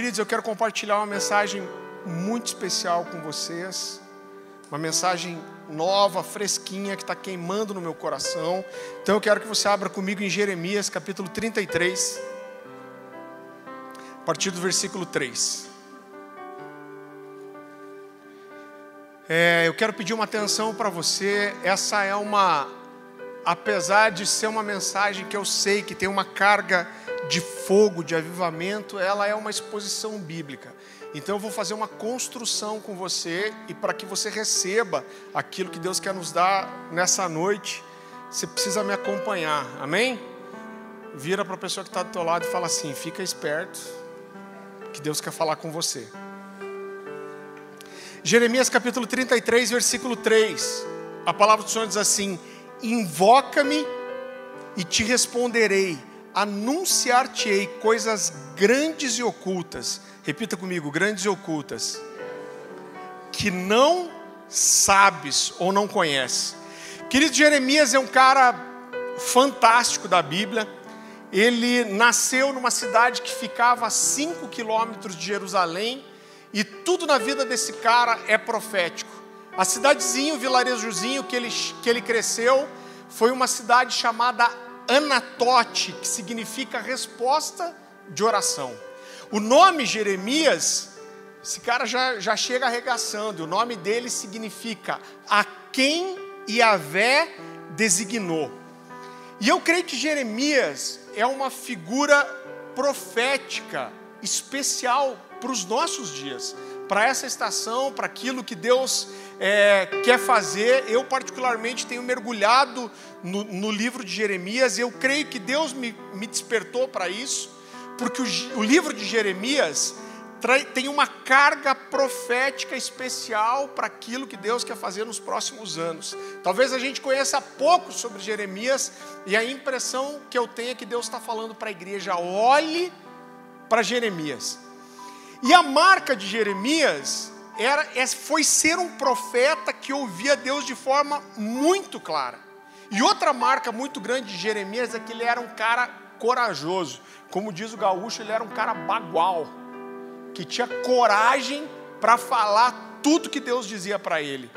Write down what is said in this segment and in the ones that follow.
Queridos, eu quero compartilhar uma mensagem muito especial com vocês. Uma mensagem nova, fresquinha, que está queimando no meu coração. Então eu quero que você abra comigo em Jeremias capítulo 33, a partir do versículo 3. É, eu quero pedir uma atenção para você. Essa é uma, apesar de ser uma mensagem que eu sei que tem uma carga de fogo, de avivamento, ela é uma exposição bíblica. Então eu vou fazer uma construção com você e para que você receba aquilo que Deus quer nos dar nessa noite, você precisa me acompanhar. Amém? Vira para a pessoa que está do teu lado e fala assim: fica esperto, que Deus quer falar com você. Jeremias capítulo 33, versículo 3. A palavra do Senhor diz assim: Invoca-me e te responderei, anunciar-te-ei coisas grandes e ocultas Repita comigo: grandes e ocultas. Que não sabes ou não conheces. Querido Jeremias é um cara fantástico da Bíblia. Ele nasceu numa cidade que ficava a 5 quilômetros de Jerusalém. E tudo na vida desse cara é profético. A cidadezinha, o vilarejozinho que ele, que ele cresceu, foi uma cidade chamada Anatote, que significa resposta de oração. O nome Jeremias, esse cara já, já chega arregaçando, o nome dele significa a quem Yahvé designou. E eu creio que Jeremias é uma figura profética especial para os nossos dias, para essa estação, para aquilo que Deus é, quer fazer. Eu, particularmente, tenho mergulhado no, no livro de Jeremias, eu creio que Deus me, me despertou para isso porque o, o livro de Jeremias tem uma carga profética especial para aquilo que Deus quer fazer nos próximos anos. Talvez a gente conheça pouco sobre Jeremias e a impressão que eu tenho é que Deus está falando para a igreja: olhe para Jeremias. E a marca de Jeremias era, é, foi ser um profeta que ouvia Deus de forma muito clara. E outra marca muito grande de Jeremias é que ele era um cara corajoso. Como diz o gaúcho, ele era um cara bagual, que tinha coragem para falar tudo que Deus dizia para ele.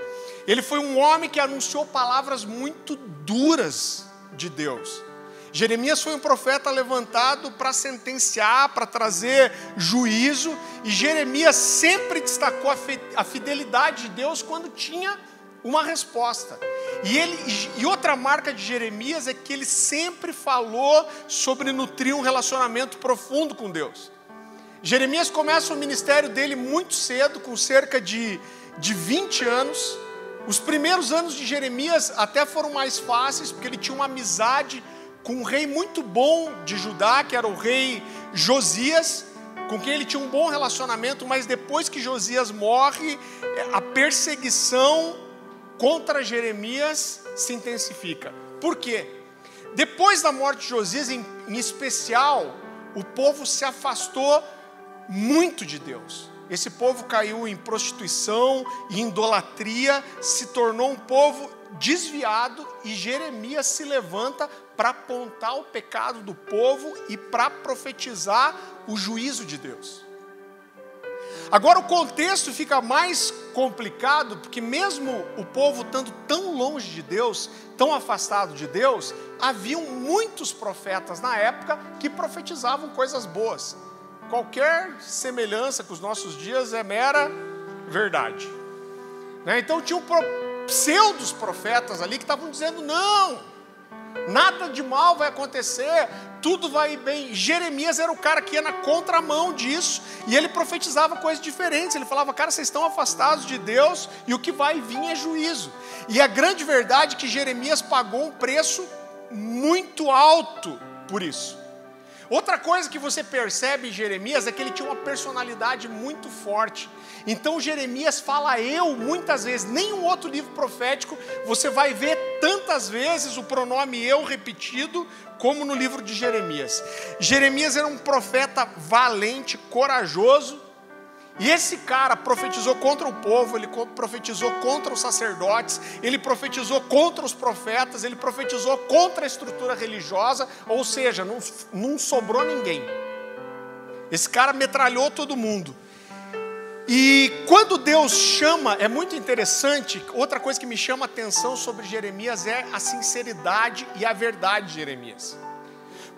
Ele foi um homem que anunciou palavras muito duras de Deus. Jeremias foi um profeta levantado para sentenciar, para trazer juízo, e Jeremias sempre destacou a fidelidade de Deus quando tinha uma resposta. E, ele, e outra marca de Jeremias é que ele sempre falou sobre nutrir um relacionamento profundo com Deus. Jeremias começa o ministério dele muito cedo, com cerca de, de 20 anos. Os primeiros anos de Jeremias até foram mais fáceis, porque ele tinha uma amizade com um rei muito bom de Judá, que era o rei Josias, com quem ele tinha um bom relacionamento, mas depois que Josias morre, a perseguição contra Jeremias se intensifica. Por quê? Depois da morte de Josias, em, em especial, o povo se afastou muito de Deus. Esse povo caiu em prostituição e idolatria, se tornou um povo desviado e Jeremias se levanta para apontar o pecado do povo e para profetizar o juízo de Deus. Agora o contexto fica mais complicado, porque mesmo o povo estando tão longe de Deus, tão afastado de Deus, haviam muitos profetas na época que profetizavam coisas boas. Qualquer semelhança com os nossos dias é mera verdade. Né? Então tinham pseudos profetas ali que estavam dizendo: não, nada de mal vai acontecer, tudo vai bem. Jeremias era o cara que ia na contramão disso, e ele profetizava coisas diferentes. Ele falava, cara, vocês estão afastados de Deus, e o que vai vir é juízo. E a grande verdade é que Jeremias pagou um preço muito alto por isso. Outra coisa que você percebe em Jeremias é que ele tinha uma personalidade muito forte. Então Jeremias fala eu muitas vezes, nenhum outro livro profético você vai ver tantas vezes o pronome eu repetido como no livro de Jeremias. Jeremias era um profeta valente, corajoso, e esse cara profetizou contra o povo, ele profetizou contra os sacerdotes, ele profetizou contra os profetas, ele profetizou contra a estrutura religiosa, ou seja, não, não sobrou ninguém. Esse cara metralhou todo mundo. E quando Deus chama, é muito interessante, outra coisa que me chama a atenção sobre Jeremias é a sinceridade e a verdade de Jeremias.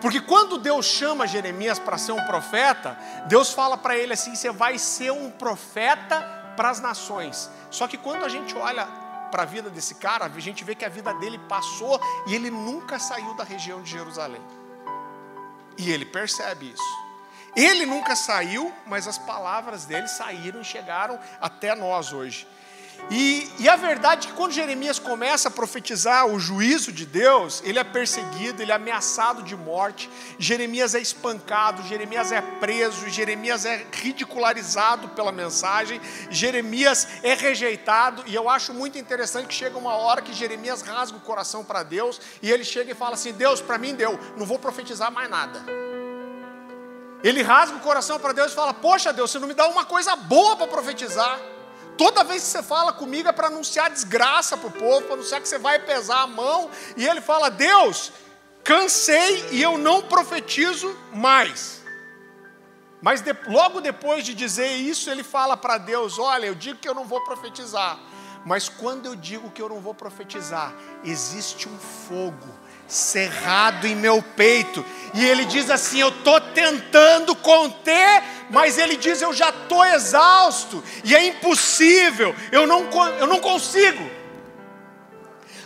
Porque quando Deus chama Jeremias para ser um profeta, Deus fala para ele assim: você vai ser um profeta para as nações. Só que quando a gente olha para a vida desse cara, a gente vê que a vida dele passou e ele nunca saiu da região de Jerusalém. E ele percebe isso. Ele nunca saiu, mas as palavras dele saíram e chegaram até nós hoje. E, e, a verdade é que quando Jeremias começa a profetizar o juízo de Deus, ele é perseguido, ele é ameaçado de morte, Jeremias é espancado, Jeremias é preso, Jeremias é ridicularizado pela mensagem, Jeremias é rejeitado, e eu acho muito interessante que chega uma hora que Jeremias rasga o coração para Deus, e ele chega e fala assim: Deus, para mim deu, não vou profetizar mais nada. Ele rasga o coração para Deus e fala: Poxa, Deus, você não me dá uma coisa boa para profetizar. Toda vez que você fala comigo é para anunciar desgraça para o povo, para anunciar que você vai pesar a mão. E ele fala: Deus, cansei e eu não profetizo mais. Mas de, logo depois de dizer isso, ele fala para Deus: Olha, eu digo que eu não vou profetizar. Mas quando eu digo que eu não vou profetizar, existe um fogo cerrado em meu peito. E ele diz assim: Eu estou tentando conter, mas ele diz: Eu já estou exausto, e é impossível, eu não, eu não consigo.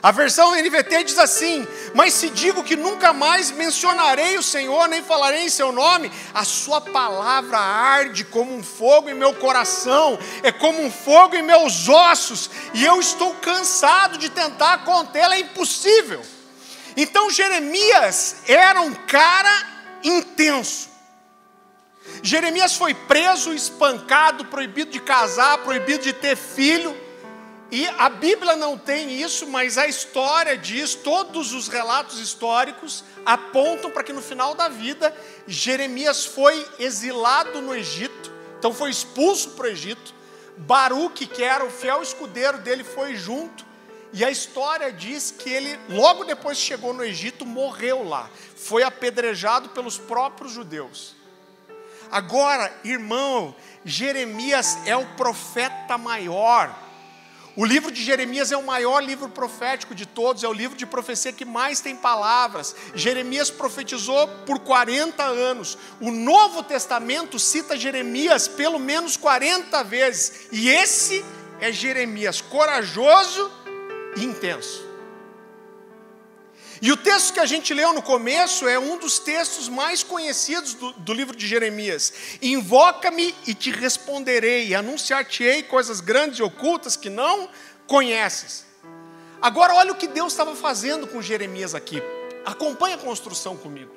A versão NVT diz assim: Mas se digo que nunca mais mencionarei o Senhor, nem falarei em seu nome, a sua palavra arde como um fogo em meu coração, é como um fogo em meus ossos, e eu estou cansado de tentar contê-la, é impossível. Então Jeremias era um cara intenso. Jeremias foi preso, espancado, proibido de casar, proibido de ter filho. E a Bíblia não tem isso, mas a história diz, todos os relatos históricos apontam para que no final da vida Jeremias foi exilado no Egito, então foi expulso para o Egito. Baruque, que era o fiel escudeiro dele, foi junto. E a história diz que ele, logo depois que chegou no Egito, morreu lá. Foi apedrejado pelos próprios judeus. Agora, irmão, Jeremias é o profeta maior. O livro de Jeremias é o maior livro profético de todos, é o livro de profecia que mais tem palavras. Jeremias profetizou por 40 anos. O Novo Testamento cita Jeremias pelo menos 40 vezes. E esse é Jeremias corajoso intenso. E o texto que a gente leu no começo é um dos textos mais conhecidos do, do livro de Jeremias. Invoca-me e te responderei, anunciar-te-ei coisas grandes e ocultas que não conheces. Agora, olha o que Deus estava fazendo com Jeremias aqui. Acompanhe a construção comigo.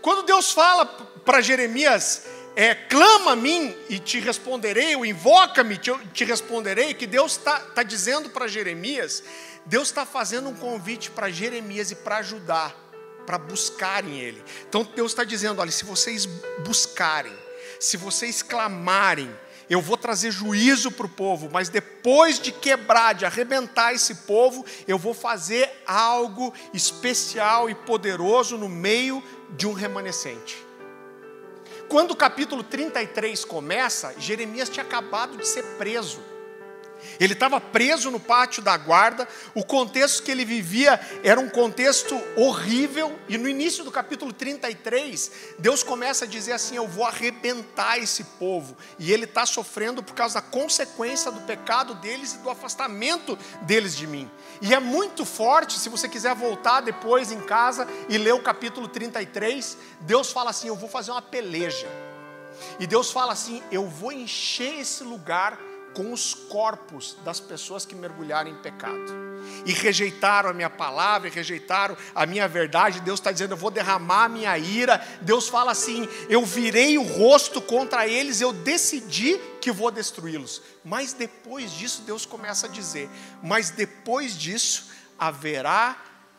Quando Deus fala para Jeremias, é, clama a mim e te responderei, ou invoca-me te, te responderei, que Deus está tá dizendo para Jeremias, Deus está fazendo um convite para Jeremias e para ajudar, para buscarem Ele. Então Deus está dizendo: olha, se vocês buscarem, se vocês clamarem, eu vou trazer juízo para o povo, mas depois de quebrar, de arrebentar esse povo, eu vou fazer algo especial e poderoso no meio de um remanescente. Quando o capítulo 33 começa, Jeremias tinha acabado de ser preso. Ele estava preso no pátio da guarda, o contexto que ele vivia era um contexto horrível, e no início do capítulo 33, Deus começa a dizer assim: Eu vou arrebentar esse povo, e ele está sofrendo por causa da consequência do pecado deles e do afastamento deles de mim. E é muito forte, se você quiser voltar depois em casa e ler o capítulo 33, Deus fala assim: Eu vou fazer uma peleja. E Deus fala assim: Eu vou encher esse lugar com os corpos das pessoas que mergulharam em pecado e rejeitaram a minha palavra, rejeitaram a minha verdade. Deus está dizendo: Eu vou derramar a minha ira. Deus fala assim: Eu virei o rosto contra eles, eu decidi que vou destruí-los. Mas depois disso, Deus começa a dizer: Mas depois disso haverá,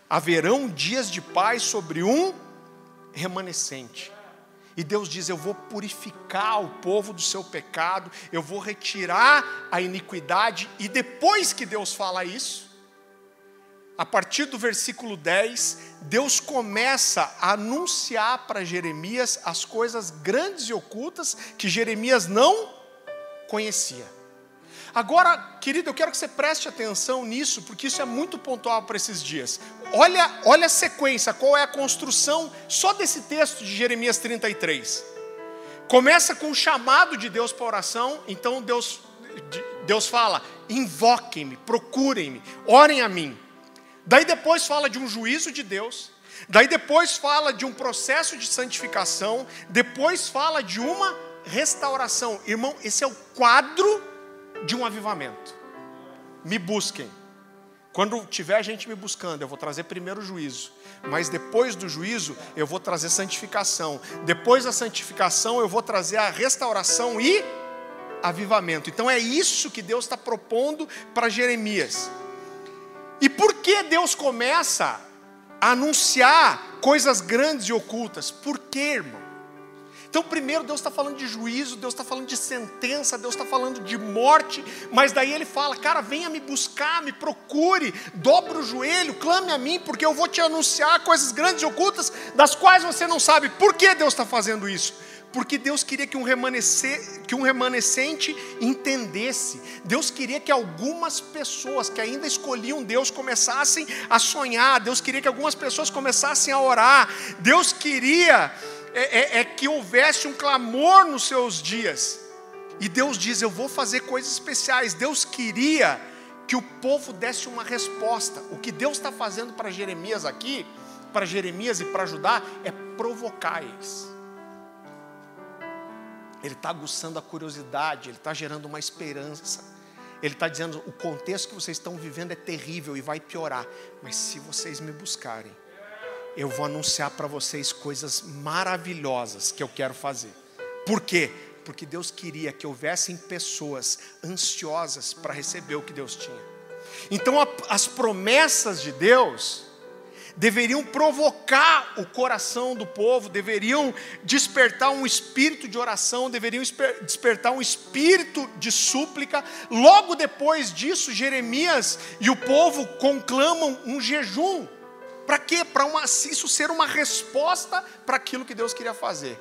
haverão dias de paz sobre um remanescente. E Deus diz: Eu vou purificar o povo do seu pecado, eu vou retirar a iniquidade. E depois que Deus fala isso, a partir do versículo 10, Deus começa a anunciar para Jeremias as coisas grandes e ocultas que Jeremias não conhecia. Agora, querido, eu quero que você preste atenção nisso, porque isso é muito pontual para esses dias. Olha, olha a sequência, qual é a construção só desse texto de Jeremias 33. Começa com o chamado de Deus para oração, então Deus, Deus fala: invoquem-me, procurem-me, orem a mim. Daí depois fala de um juízo de Deus. Daí depois fala de um processo de santificação. Depois fala de uma restauração. Irmão, esse é o quadro de um avivamento. Me busquem. Quando tiver gente me buscando, eu vou trazer primeiro o juízo. Mas depois do juízo, eu vou trazer santificação. Depois da santificação, eu vou trazer a restauração e avivamento. Então é isso que Deus está propondo para Jeremias. E por que Deus começa a anunciar coisas grandes e ocultas? Por quê, irmão? Então, primeiro, Deus está falando de juízo, Deus está falando de sentença, Deus está falando de morte, mas daí Ele fala: Cara, venha me buscar, me procure, dobre o joelho, clame a mim, porque eu vou te anunciar coisas grandes e ocultas das quais você não sabe. Por que Deus está fazendo isso? porque Deus queria que um, que um remanescente entendesse. Deus queria que algumas pessoas que ainda escolhiam Deus começassem a sonhar. Deus queria que algumas pessoas começassem a orar. Deus queria é, é, é que houvesse um clamor nos seus dias. E Deus diz: Eu vou fazer coisas especiais. Deus queria que o povo desse uma resposta. O que Deus está fazendo para Jeremias aqui, para Jeremias e para Judá, é provocar eles ele está aguçando a curiosidade, ele está gerando uma esperança. Ele está dizendo: o contexto que vocês estão vivendo é terrível e vai piorar, mas se vocês me buscarem, eu vou anunciar para vocês coisas maravilhosas que eu quero fazer. Por quê? Porque Deus queria que houvessem pessoas ansiosas para receber o que Deus tinha. Então, a, as promessas de Deus deveriam provocar o coração do povo, deveriam despertar um espírito de oração, deveriam despertar um espírito de súplica. Logo depois disso, Jeremias e o povo conclamam um jejum. Para quê? Para isso ser uma resposta para aquilo que Deus queria fazer.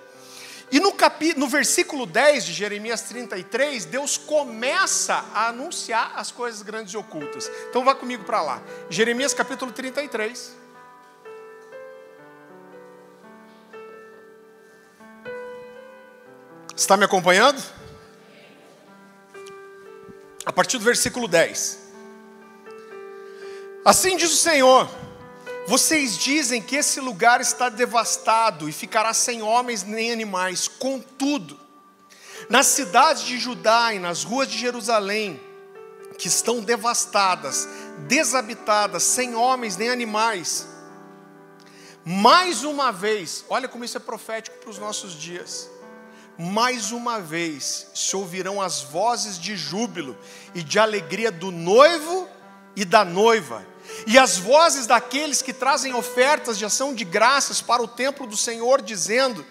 E no, capítulo, no versículo 10 de Jeremias 33, Deus começa a anunciar as coisas grandes e ocultas. Então vá comigo para lá. Jeremias capítulo 33. Está me acompanhando? A partir do versículo 10. Assim diz o Senhor: Vocês dizem que esse lugar está devastado e ficará sem homens nem animais. Contudo, nas cidades de Judá e nas ruas de Jerusalém, que estão devastadas, desabitadas, sem homens nem animais, mais uma vez, olha como isso é profético para os nossos dias mais uma vez se ouvirão as vozes de júbilo e de alegria do noivo e da noiva, e as vozes daqueles que trazem ofertas de ação de graças para o templo do Senhor, dizendo: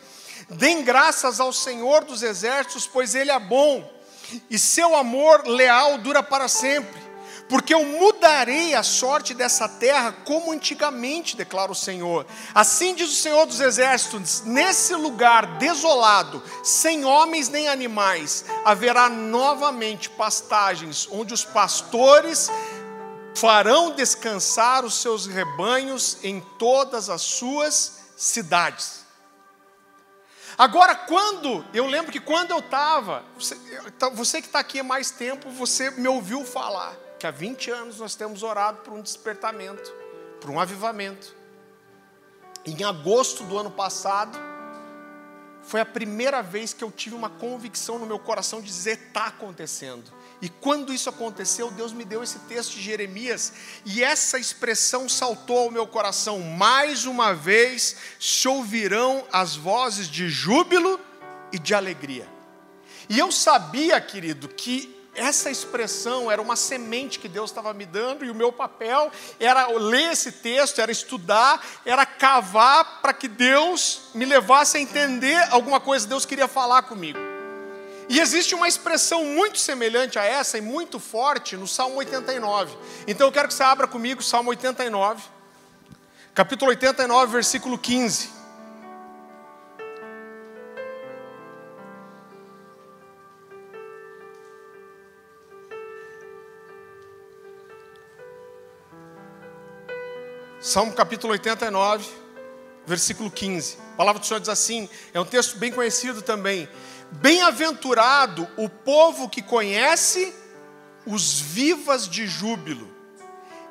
Dêem graças ao Senhor dos exércitos, pois Ele é bom, e seu amor leal dura para sempre porque eu mudarei a sorte dessa terra como antigamente, declara o Senhor. Assim diz o Senhor dos Exércitos: nesse lugar desolado, sem homens nem animais, haverá novamente pastagens, onde os pastores farão descansar os seus rebanhos em todas as suas cidades. Agora, quando, eu lembro que quando eu estava, você, você que está aqui há mais tempo, você me ouviu falar que há 20 anos nós temos orado por um despertamento, por um avivamento. Em agosto do ano passado, foi a primeira vez que eu tive uma convicção no meu coração de dizer: está acontecendo. E quando isso aconteceu, Deus me deu esse texto de Jeremias, e essa expressão saltou ao meu coração: mais uma vez se ouvirão as vozes de júbilo e de alegria. E eu sabia, querido, que essa expressão era uma semente que Deus estava me dando, e o meu papel era ler esse texto, era estudar, era cavar para que Deus me levasse a entender alguma coisa que Deus queria falar comigo. E existe uma expressão muito semelhante a essa e muito forte no Salmo 89. Então eu quero que você abra comigo Salmo 89, capítulo 89, versículo 15. Salmo capítulo 89, versículo 15. A palavra do Senhor diz assim: é um texto bem conhecido também. Bem-aventurado o povo que conhece os vivas de júbilo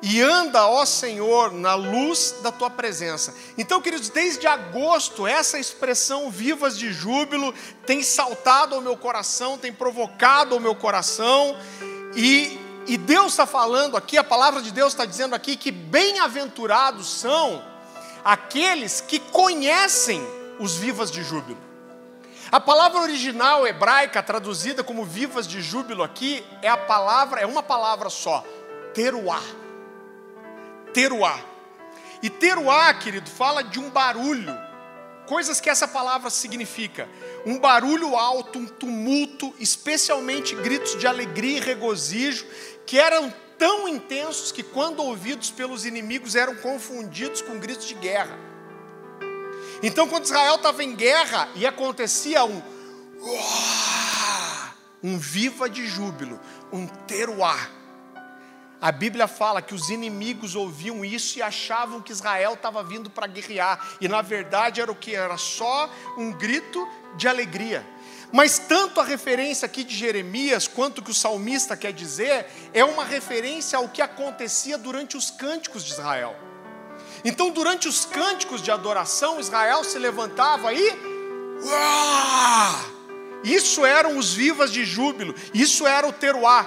e anda, ó Senhor, na luz da tua presença. Então, queridos, desde agosto, essa expressão vivas de júbilo tem saltado ao meu coração, tem provocado o meu coração, e, e Deus está falando aqui, a palavra de Deus está dizendo aqui que bem-aventurados são aqueles que conhecem os vivas de júbilo. A palavra original hebraica, traduzida como vivas de júbilo aqui, é a palavra, é uma palavra só, teruá. Teruá. E teruá, querido, fala de um barulho, coisas que essa palavra significa. Um barulho alto, um tumulto, especialmente gritos de alegria e regozijo, que eram tão intensos que, quando ouvidos pelos inimigos, eram confundidos com gritos de guerra. Então, quando Israel estava em guerra e acontecia um um viva de júbilo, um teruá. A Bíblia fala que os inimigos ouviam isso e achavam que Israel estava vindo para guerrear, e na verdade era o que? Era só um grito de alegria. Mas tanto a referência aqui de Jeremias, quanto o que o salmista quer dizer, é uma referência ao que acontecia durante os cânticos de Israel. Então, durante os cânticos de adoração, Israel se levantava e. Isso eram os vivas de júbilo, isso era o teruá.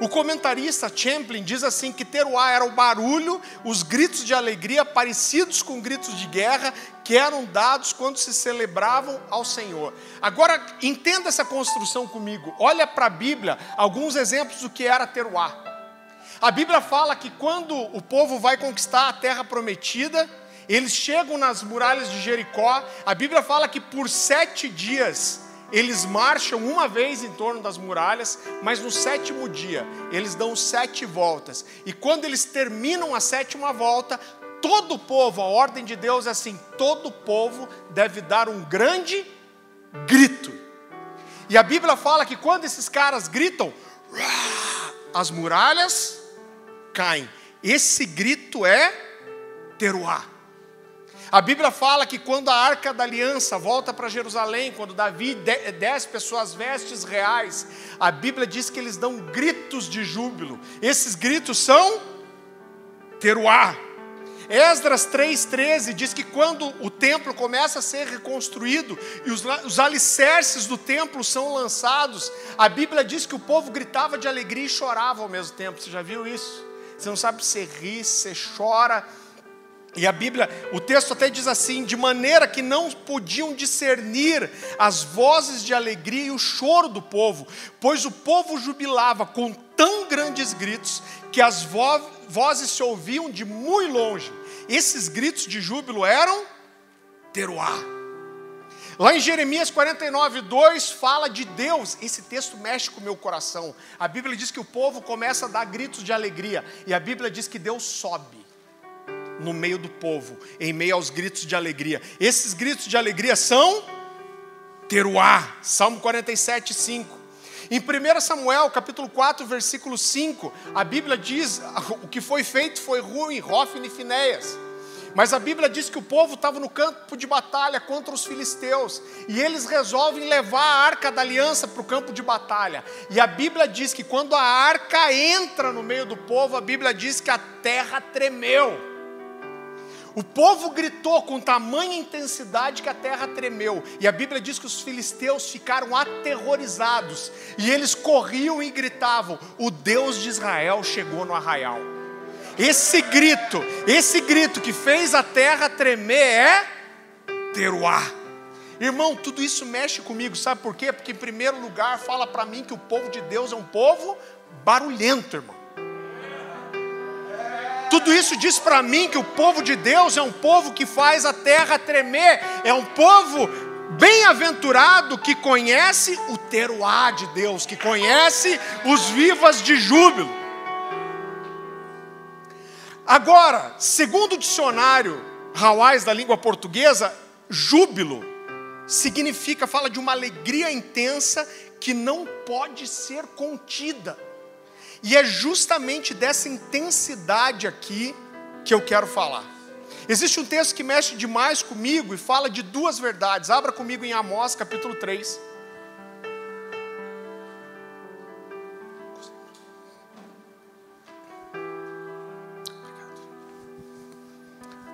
O comentarista Champlin diz assim que teruá era o barulho, os gritos de alegria parecidos com gritos de guerra que eram dados quando se celebravam ao Senhor. Agora entenda essa construção comigo. Olha para a Bíblia alguns exemplos do que era teruá. A Bíblia fala que quando o povo vai conquistar a terra prometida, eles chegam nas muralhas de Jericó. A Bíblia fala que por sete dias eles marcham uma vez em torno das muralhas, mas no sétimo dia eles dão sete voltas. E quando eles terminam a sétima volta, todo o povo, a ordem de Deus é assim: todo o povo deve dar um grande grito. E a Bíblia fala que quando esses caras gritam, as muralhas caem. Esse grito é teruá. A Bíblia fala que quando a arca da aliança volta para Jerusalém, quando Davi desce pessoas vestes reais, a Bíblia diz que eles dão gritos de júbilo. Esses gritos são teruá. Esdras 3,13 diz que quando o templo começa a ser reconstruído e os, os alicerces do templo são lançados, a Bíblia diz que o povo gritava de alegria e chorava ao mesmo tempo. Você já viu isso? Você não sabe se ri, se chora. E a Bíblia, o texto até diz assim: de maneira que não podiam discernir as vozes de alegria e o choro do povo, pois o povo jubilava com tão grandes gritos que as vo vozes se ouviam de muito longe. Esses gritos de júbilo eram teruá. Lá em Jeremias 49, 2 fala de Deus. Esse texto mexe com o meu coração. A Bíblia diz que o povo começa a dar gritos de alegria. E a Bíblia diz que Deus sobe no meio do povo, em meio aos gritos de alegria. Esses gritos de alegria são teruá. Salmo 47, 5. Em 1 Samuel, capítulo 4, versículo 5, a Bíblia diz: o que foi feito foi ruim, Rófine e Finéias. Mas a Bíblia diz que o povo estava no campo de batalha contra os filisteus. E eles resolvem levar a arca da aliança para o campo de batalha. E a Bíblia diz que quando a arca entra no meio do povo, a Bíblia diz que a terra tremeu. O povo gritou com tamanha intensidade que a terra tremeu. E a Bíblia diz que os filisteus ficaram aterrorizados. E eles corriam e gritavam: O Deus de Israel chegou no arraial. Esse grito, esse grito que fez a terra tremer é teruá. Irmão, tudo isso mexe comigo, sabe por quê? Porque, em primeiro lugar, fala para mim que o povo de Deus é um povo barulhento, irmão. Tudo isso diz para mim que o povo de Deus é um povo que faz a terra tremer, é um povo Bem-aventurado que conhece o teruá de Deus, que conhece os vivas de júbilo. Agora, segundo o dicionário Hawais da língua portuguesa, júbilo significa, fala de uma alegria intensa que não pode ser contida. E é justamente dessa intensidade aqui que eu quero falar. Existe um texto que mexe demais comigo e fala de duas verdades. Abra comigo em Amós, capítulo 3.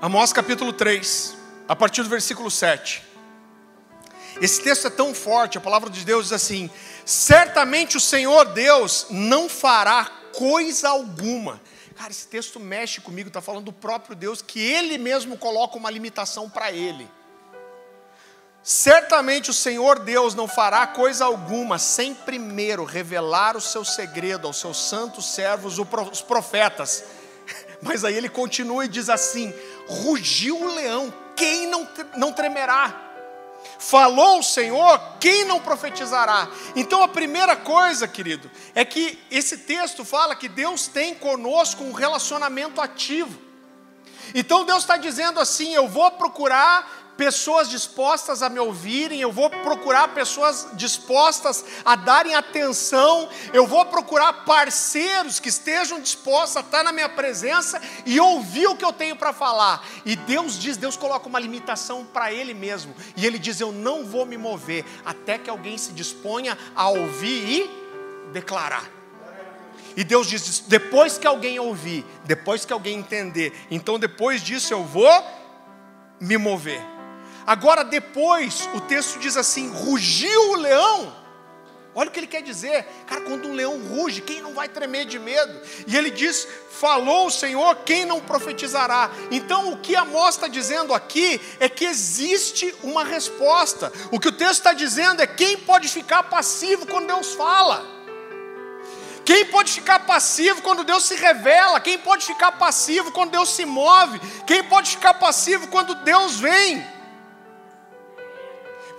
Amós capítulo 3, a partir do versículo 7. Esse texto é tão forte, a palavra de Deus diz assim: Certamente o Senhor Deus não fará coisa alguma. Cara, esse texto mexe comigo, está falando do próprio Deus, que Ele mesmo coloca uma limitação para Ele. Certamente o Senhor Deus não fará coisa alguma sem primeiro revelar o seu segredo aos seus santos servos, os profetas. Mas aí ele continua e diz assim: rugiu o leão, quem não, não tremerá? Falou o Senhor, quem não profetizará? Então a primeira coisa, querido, é que esse texto fala que Deus tem conosco um relacionamento ativo. Então Deus está dizendo assim: eu vou procurar pessoas dispostas a me ouvirem, eu vou procurar pessoas dispostas a darem atenção, eu vou procurar parceiros que estejam dispostos a estar na minha presença e ouvir o que eu tenho para falar. E Deus diz, Deus coloca uma limitação para Ele mesmo, e Ele diz: Eu não vou me mover até que alguém se disponha a ouvir e declarar. E Deus diz: depois que alguém ouvir, depois que alguém entender, então depois disso eu vou me mover. Agora, depois, o texto diz assim: rugiu o leão. Olha o que ele quer dizer, cara. Quando um leão ruge, quem não vai tremer de medo? E ele diz: falou o Senhor, quem não profetizará? Então, o que Amós está dizendo aqui é que existe uma resposta. O que o texto está dizendo é: quem pode ficar passivo quando Deus fala? Quem pode ficar passivo quando Deus se revela? Quem pode ficar passivo quando Deus se move? Quem pode ficar passivo quando Deus vem?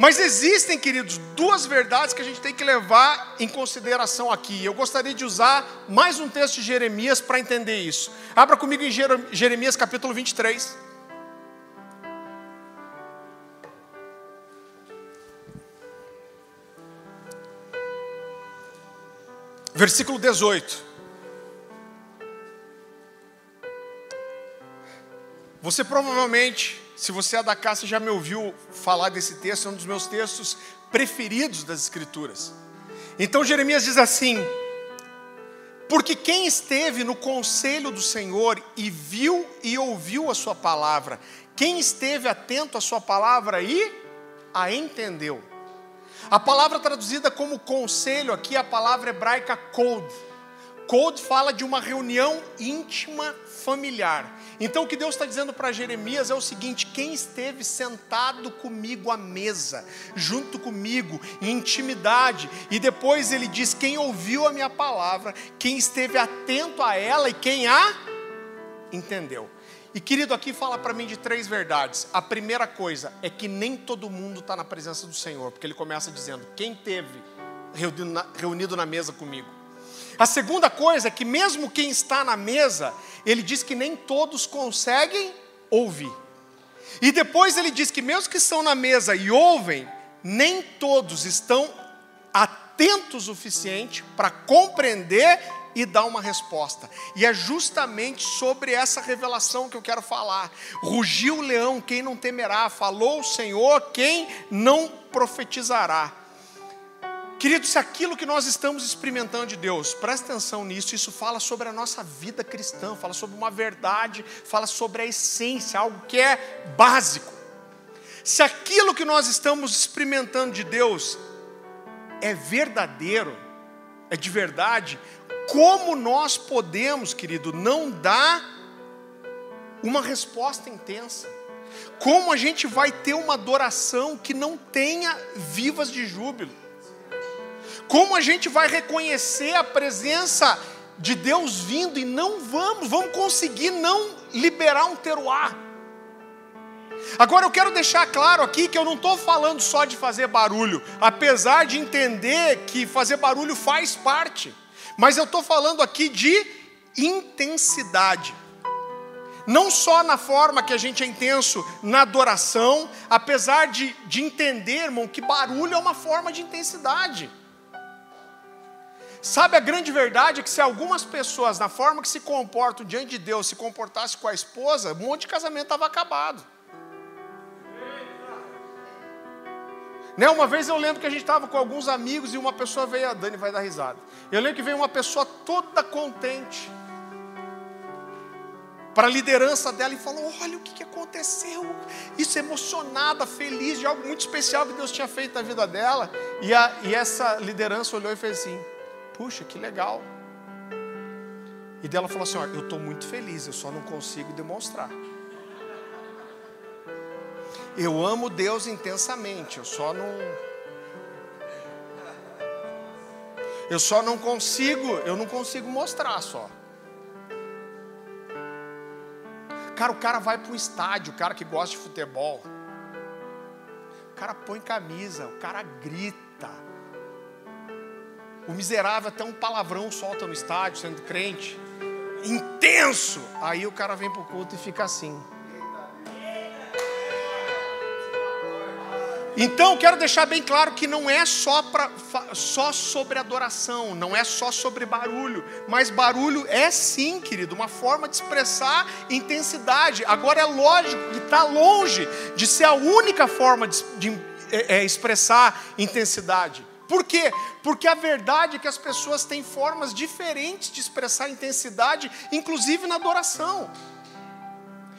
Mas existem, queridos, duas verdades que a gente tem que levar em consideração aqui. Eu gostaria de usar mais um texto de Jeremias para entender isso. Abra comigo em Jeremias capítulo 23. Versículo 18. Você provavelmente se você é da casa, já me ouviu falar desse texto, é um dos meus textos preferidos das Escrituras. Então Jeremias diz assim: Porque quem esteve no conselho do Senhor e viu e ouviu a Sua palavra, quem esteve atento à Sua palavra e a entendeu. A palavra traduzida como conselho aqui é a palavra hebraica code. Code fala de uma reunião íntima familiar. Então o que Deus está dizendo para Jeremias é o seguinte: quem esteve sentado comigo à mesa, junto comigo, em intimidade, e depois ele diz: quem ouviu a minha palavra, quem esteve atento a ela e quem a entendeu. E querido, aqui fala para mim de três verdades. A primeira coisa é que nem todo mundo está na presença do Senhor, porque ele começa dizendo: quem teve reunido na, reunido na mesa comigo. A segunda coisa é que, mesmo quem está na mesa, ele diz que nem todos conseguem ouvir. E depois ele diz que, mesmo que estão na mesa e ouvem, nem todos estão atentos o suficiente para compreender e dar uma resposta. E é justamente sobre essa revelação que eu quero falar. Rugiu o leão, quem não temerá? Falou o Senhor, quem não profetizará? Querido, se aquilo que nós estamos experimentando de Deus, presta atenção nisso, isso fala sobre a nossa vida cristã, fala sobre uma verdade, fala sobre a essência, algo que é básico. Se aquilo que nós estamos experimentando de Deus é verdadeiro, é de verdade, como nós podemos, querido, não dar uma resposta intensa? Como a gente vai ter uma adoração que não tenha vivas de júbilo? Como a gente vai reconhecer a presença de Deus vindo e não vamos, vamos conseguir não liberar um teruá? Agora eu quero deixar claro aqui que eu não estou falando só de fazer barulho, apesar de entender que fazer barulho faz parte, mas eu estou falando aqui de intensidade. Não só na forma que a gente é intenso na adoração, apesar de, de entender, irmão, que barulho é uma forma de intensidade. Sabe a grande verdade é que se algumas pessoas, na forma que se comportam diante de Deus, se comportassem com a esposa, um monte de casamento estava acabado. Né? Uma vez eu lembro que a gente estava com alguns amigos e uma pessoa veio, a Dani vai dar risada. Eu lembro que veio uma pessoa toda contente para a liderança dela e falou: Olha o que, que aconteceu. Isso emocionada, feliz de algo muito especial que Deus tinha feito na vida dela. E, a, e essa liderança olhou e fez assim: Puxa, que legal. E dela falou assim: Olha, eu estou muito feliz, eu só não consigo demonstrar. Eu amo Deus intensamente, eu só não. Eu só não consigo, eu não consigo mostrar só. Cara, o cara vai para um estádio, o cara que gosta de futebol. O cara põe camisa, o cara grita. O miserável até um palavrão solta no estádio, sendo crente. Intenso. Aí o cara vem para o culto e fica assim. Então, quero deixar bem claro que não é só, pra, só sobre adoração, não é só sobre barulho, mas barulho é sim, querido, uma forma de expressar intensidade. Agora é lógico que está longe de ser a única forma de, de é, é, expressar intensidade. Por quê? Porque a verdade é que as pessoas têm formas diferentes de expressar intensidade, inclusive na adoração.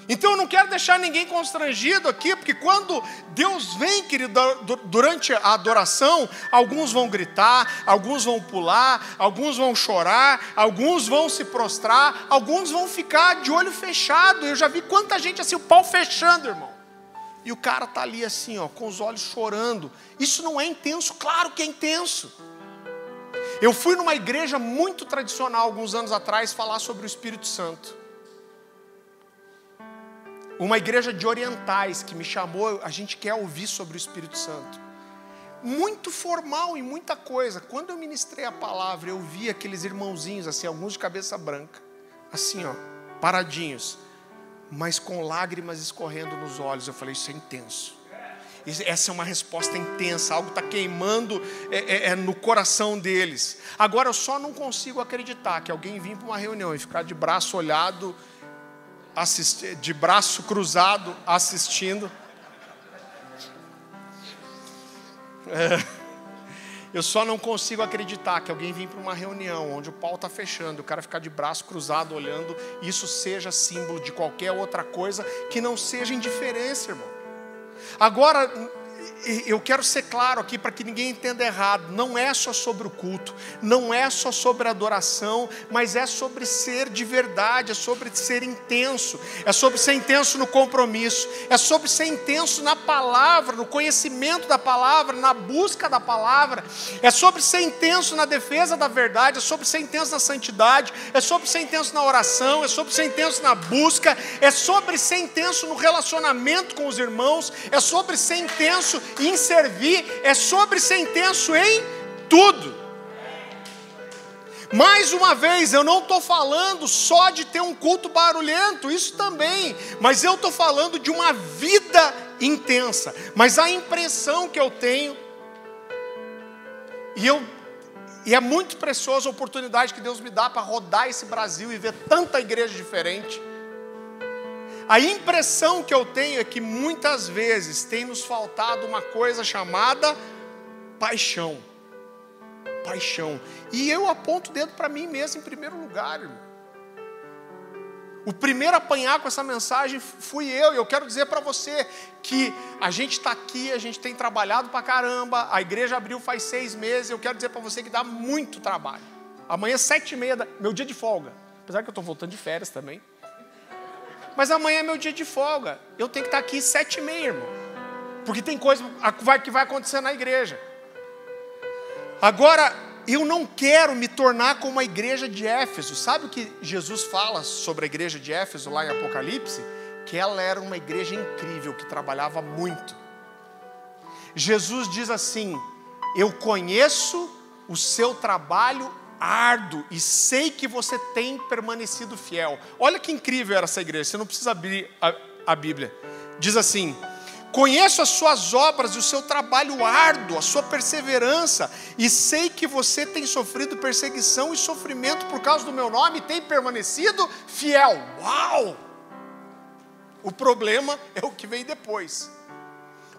Então eu não quero deixar ninguém constrangido aqui, porque quando Deus vem, querido, durante a adoração, alguns vão gritar, alguns vão pular, alguns vão chorar, alguns vão se prostrar, alguns vão ficar de olho fechado. Eu já vi quanta gente assim, o pau fechando, irmão. E o cara tá ali assim, ó, com os olhos chorando. Isso não é intenso? Claro que é intenso. Eu fui numa igreja muito tradicional alguns anos atrás falar sobre o Espírito Santo uma igreja de orientais que me chamou, a gente quer ouvir sobre o Espírito Santo. Muito formal em muita coisa. Quando eu ministrei a palavra, eu vi aqueles irmãozinhos, assim, alguns de cabeça branca, assim, ó, paradinhos, mas com lágrimas escorrendo nos olhos. Eu falei, isso é intenso. Essa é uma resposta intensa, algo está queimando é, é, é, no coração deles. Agora eu só não consigo acreditar que alguém vir para uma reunião e ficar de braço olhado de braço cruzado assistindo. É, eu só não consigo acreditar que alguém vem para uma reunião onde o pau está fechando, o cara ficar de braço cruzado olhando, isso seja símbolo de qualquer outra coisa que não seja indiferença, irmão. Agora, eu quero ser claro aqui para que ninguém entenda errado: não é só sobre o culto, não é só sobre a adoração, mas é sobre ser de verdade, é sobre ser intenso, é sobre ser intenso no compromisso, é sobre ser intenso na palavra, no conhecimento da palavra, na busca da palavra, é sobre ser intenso na defesa da verdade, é sobre ser intenso na santidade, é sobre ser intenso na oração, é sobre ser intenso na busca, é sobre ser intenso no relacionamento com os irmãos, é sobre ser intenso em servir, é sobre ser intenso em tudo. Mais uma vez, eu não estou falando só de ter um culto barulhento, isso também, mas eu estou falando de uma vida intensa. Mas a impressão que eu tenho, e, eu, e é muito preciosa a oportunidade que Deus me dá para rodar esse Brasil e ver tanta igreja diferente. A impressão que eu tenho é que muitas vezes tem nos faltado uma coisa chamada paixão. Paixão. E eu aponto o dedo para mim mesmo em primeiro lugar, irmão. O primeiro a apanhar com essa mensagem fui eu, e eu quero dizer para você que a gente está aqui, a gente tem trabalhado para caramba, a igreja abriu faz seis meses, eu quero dizer para você que dá muito trabalho. Amanhã, sete e meia, meu dia de folga. Apesar que eu estou voltando de férias também. Mas amanhã é meu dia de folga. Eu tenho que estar aqui sete e meia, irmão. Porque tem coisa que vai acontecer na igreja. Agora, eu não quero me tornar como a igreja de Éfeso. Sabe o que Jesus fala sobre a igreja de Éfeso lá em Apocalipse? aquela era uma igreja incrível que trabalhava muito. Jesus diz assim: Eu conheço o seu trabalho árduo e sei que você tem permanecido fiel. Olha que incrível era essa igreja, você não precisa abrir a, a Bíblia. Diz assim: Conheço as suas obras e o seu trabalho árduo, a sua perseverança, e sei que você tem sofrido perseguição e sofrimento por causa do meu nome e tem permanecido fiel. Uau! O problema é o que vem depois.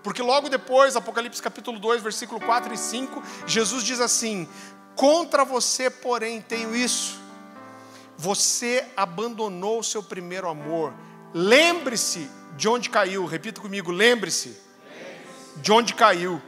Porque logo depois, Apocalipse capítulo 2, versículo 4 e 5, Jesus diz assim: Contra você, porém, tenho isso. Você abandonou o seu primeiro amor. Lembre-se de onde caiu? Repita comigo, lembre-se. De onde caiu?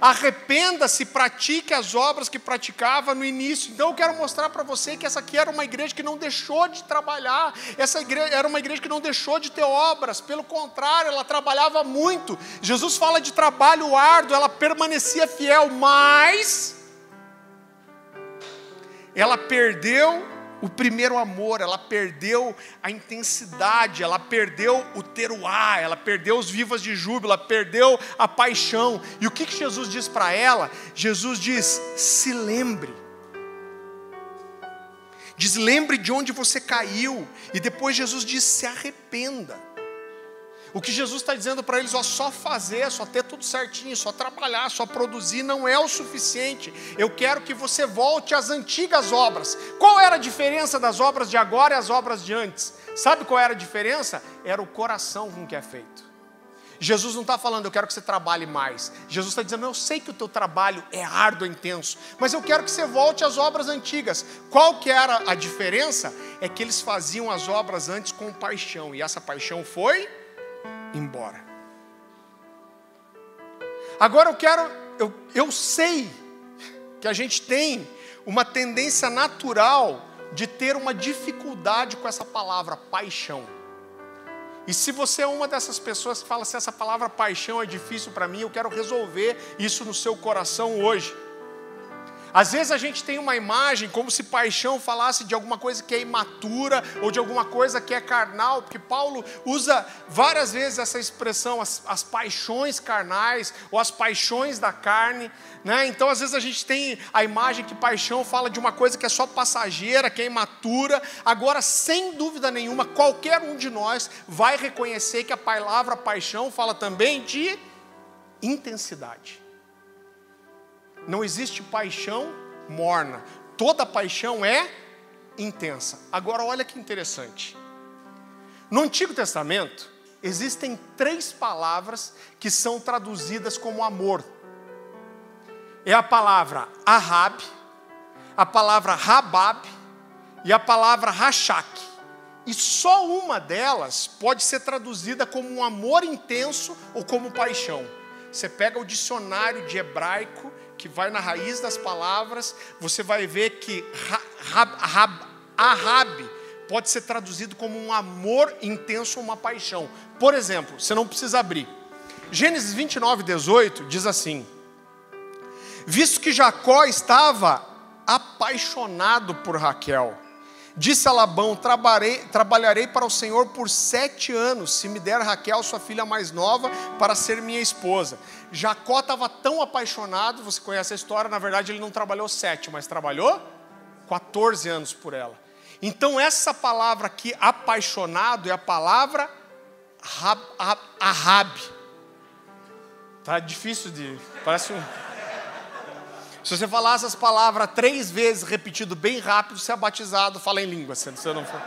Arrependa-se, pratique as obras que praticava no início. Então eu quero mostrar para você que essa aqui era uma igreja que não deixou de trabalhar, essa igreja era uma igreja que não deixou de ter obras, pelo contrário, ela trabalhava muito. Jesus fala de trabalho árduo, ela permanecia fiel, mas ela perdeu o primeiro amor, ela perdeu a intensidade, ela perdeu o teruá, ela perdeu os vivas de júbilo, ela perdeu a paixão. E o que, que Jesus diz para ela? Jesus diz: se lembre. Diz: lembre de onde você caiu. E depois Jesus diz: se arrependa. O que Jesus está dizendo para eles, ó, só fazer, só ter tudo certinho, só trabalhar, só produzir não é o suficiente. Eu quero que você volte às antigas obras. Qual era a diferença das obras de agora e as obras de antes? Sabe qual era a diferença? Era o coração com que é feito. Jesus não está falando, eu quero que você trabalhe mais. Jesus está dizendo, eu sei que o teu trabalho é árduo, é intenso, mas eu quero que você volte às obras antigas. Qual que era a diferença? É que eles faziam as obras antes com paixão, e essa paixão foi embora. Agora eu quero, eu, eu sei que a gente tem uma tendência natural de ter uma dificuldade com essa palavra paixão. E se você é uma dessas pessoas que fala assim, essa palavra paixão é difícil para mim, eu quero resolver isso no seu coração hoje. Às vezes a gente tem uma imagem como se paixão falasse de alguma coisa que é imatura ou de alguma coisa que é carnal, porque Paulo usa várias vezes essa expressão, as, as paixões carnais ou as paixões da carne. Né? Então, às vezes a gente tem a imagem que paixão fala de uma coisa que é só passageira, que é imatura. Agora, sem dúvida nenhuma, qualquer um de nós vai reconhecer que a palavra paixão fala também de intensidade. Não existe paixão morna. Toda paixão é intensa. Agora, olha que interessante. No Antigo Testamento, existem três palavras que são traduzidas como amor. É a palavra Ahab, a palavra Rabab e a palavra Rachak. E só uma delas pode ser traduzida como um amor intenso ou como paixão. Você pega o dicionário de hebraico que vai na raiz das palavras, você vai ver que Ahab pode ser traduzido como um amor intenso ou uma paixão. Por exemplo, você não precisa abrir. Gênesis 29, 18 diz assim: Visto que Jacó estava apaixonado por Raquel, Disse a Labão: trabalharei, trabalharei para o Senhor por sete anos, se me der Raquel, sua filha mais nova, para ser minha esposa. Jacó estava tão apaixonado, você conhece a história, na verdade ele não trabalhou sete, mas trabalhou 14 anos por ela. Então, essa palavra aqui, apaixonado, é a palavra Ahab. Tá difícil de. Parece um. Se você falar essas palavras três vezes repetido bem rápido, você é batizado, fala em língua. Se você não for...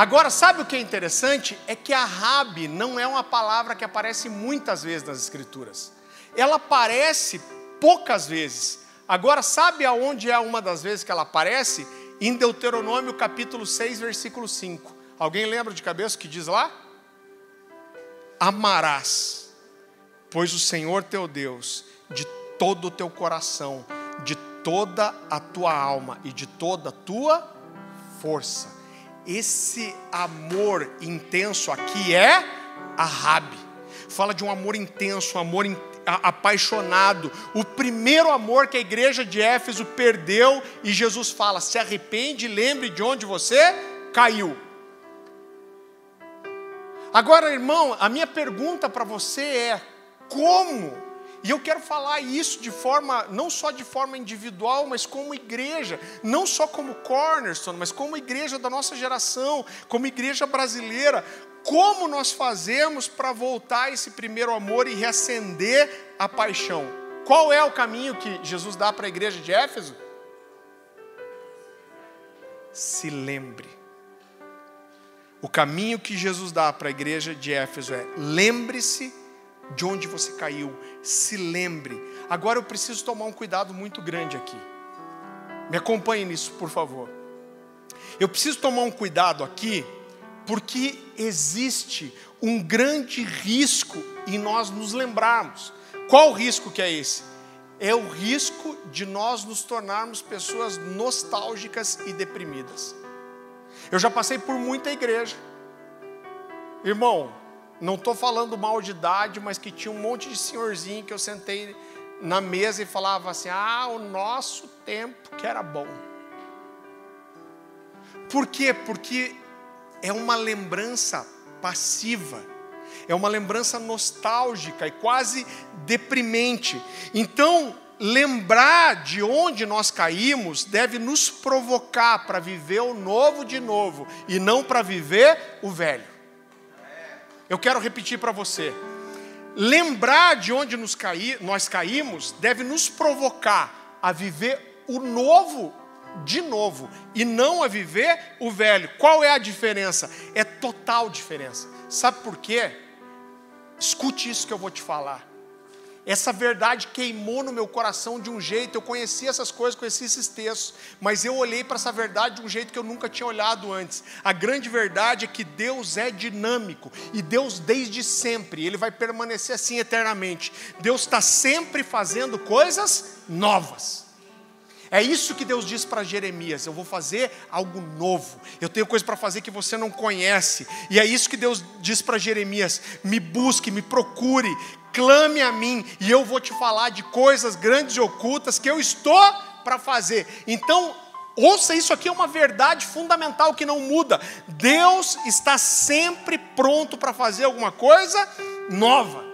Agora, sabe o que é interessante? É que a Rabi não é uma palavra que aparece muitas vezes nas Escrituras. Ela aparece poucas vezes. Agora, sabe aonde é uma das vezes que ela aparece? Em Deuteronômio capítulo 6, versículo 5. Alguém lembra de cabeça o que diz lá? Amarás, pois o Senhor teu Deus, de todo o teu coração, de toda a tua alma e de toda a tua força. Esse amor intenso aqui é a Rabi. Fala de um amor intenso, um amor apaixonado, o primeiro amor que a igreja de Éfeso perdeu, e Jesus fala: se arrepende, lembre de onde você caiu. Agora, irmão, a minha pergunta para você é: como? E eu quero falar isso de forma, não só de forma individual, mas como igreja, não só como cornerstone, mas como igreja da nossa geração, como igreja brasileira. Como nós fazemos para voltar esse primeiro amor e reacender a paixão? Qual é o caminho que Jesus dá para a igreja de Éfeso? Se lembre. O caminho que Jesus dá para a igreja de Éfeso é: lembre-se de onde você caiu, se lembre. Agora eu preciso tomar um cuidado muito grande aqui. Me acompanhe nisso, por favor. Eu preciso tomar um cuidado aqui, porque existe um grande risco em nós nos lembrarmos. Qual o risco que é esse? É o risco de nós nos tornarmos pessoas nostálgicas e deprimidas. Eu já passei por muita igreja. Irmão, não estou falando mal de idade, mas que tinha um monte de senhorzinho que eu sentei na mesa e falava assim: ah, o nosso tempo que era bom. Por quê? Porque é uma lembrança passiva, é uma lembrança nostálgica e quase deprimente. Então, lembrar de onde nós caímos deve nos provocar para viver o novo de novo e não para viver o velho. Eu quero repetir para você. Lembrar de onde nos caí, nós caímos deve nos provocar a viver o novo de novo e não a viver o velho. Qual é a diferença? É total diferença. Sabe por quê? Escute isso que eu vou te falar. Essa verdade queimou no meu coração de um jeito. Eu conhecia essas coisas, conhecia esses textos, mas eu olhei para essa verdade de um jeito que eu nunca tinha olhado antes. A grande verdade é que Deus é dinâmico e Deus, desde sempre, Ele vai permanecer assim eternamente. Deus está sempre fazendo coisas novas. É isso que Deus diz para Jeremias: eu vou fazer algo novo. Eu tenho coisa para fazer que você não conhece. E é isso que Deus diz para Jeremias: me busque, me procure, clame a mim, e eu vou te falar de coisas grandes e ocultas que eu estou para fazer. Então, ouça isso aqui é uma verdade fundamental que não muda. Deus está sempre pronto para fazer alguma coisa nova.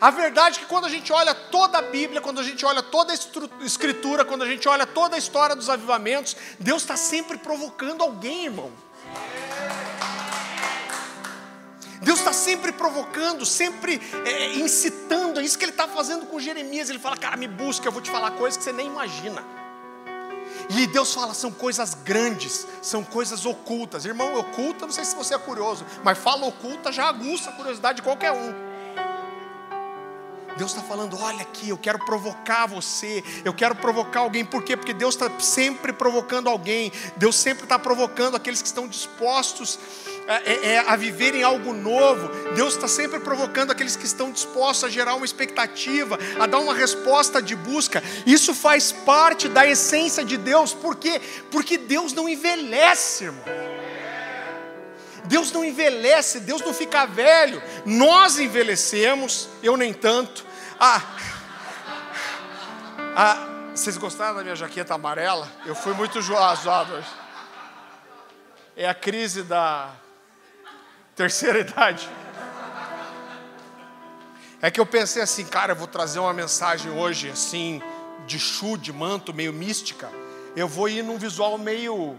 A verdade é que quando a gente olha toda a Bíblia, quando a gente olha toda a Escritura, quando a gente olha toda a história dos avivamentos, Deus está sempre provocando alguém, irmão. Deus está sempre provocando, sempre é, incitando. É isso que Ele está fazendo com Jeremias. Ele fala, cara, me busca, eu vou te falar coisas que você nem imagina. E Deus fala, são coisas grandes, são coisas ocultas. Irmão, oculta, não sei se você é curioso, mas fala oculta já aguça a curiosidade de qualquer um. Deus está falando: olha aqui, eu quero provocar você, eu quero provocar alguém, por quê? Porque Deus está sempre provocando alguém, Deus sempre está provocando aqueles que estão dispostos é, é, é, a algo novo, Deus está sempre provocando aqueles que estão dispostos a gerar uma expectativa, a dar uma resposta de busca, isso faz parte da essência de Deus, por quê? Porque Deus não envelhece, irmão. Deus não envelhece, Deus não fica velho. Nós envelhecemos, eu nem tanto. Ah, ah vocês gostaram da minha jaqueta amarela? Eu fui muito zoado hoje. É a crise da terceira idade. É que eu pensei assim, cara, eu vou trazer uma mensagem hoje assim, de chu, de manto, meio mística. Eu vou ir num visual meio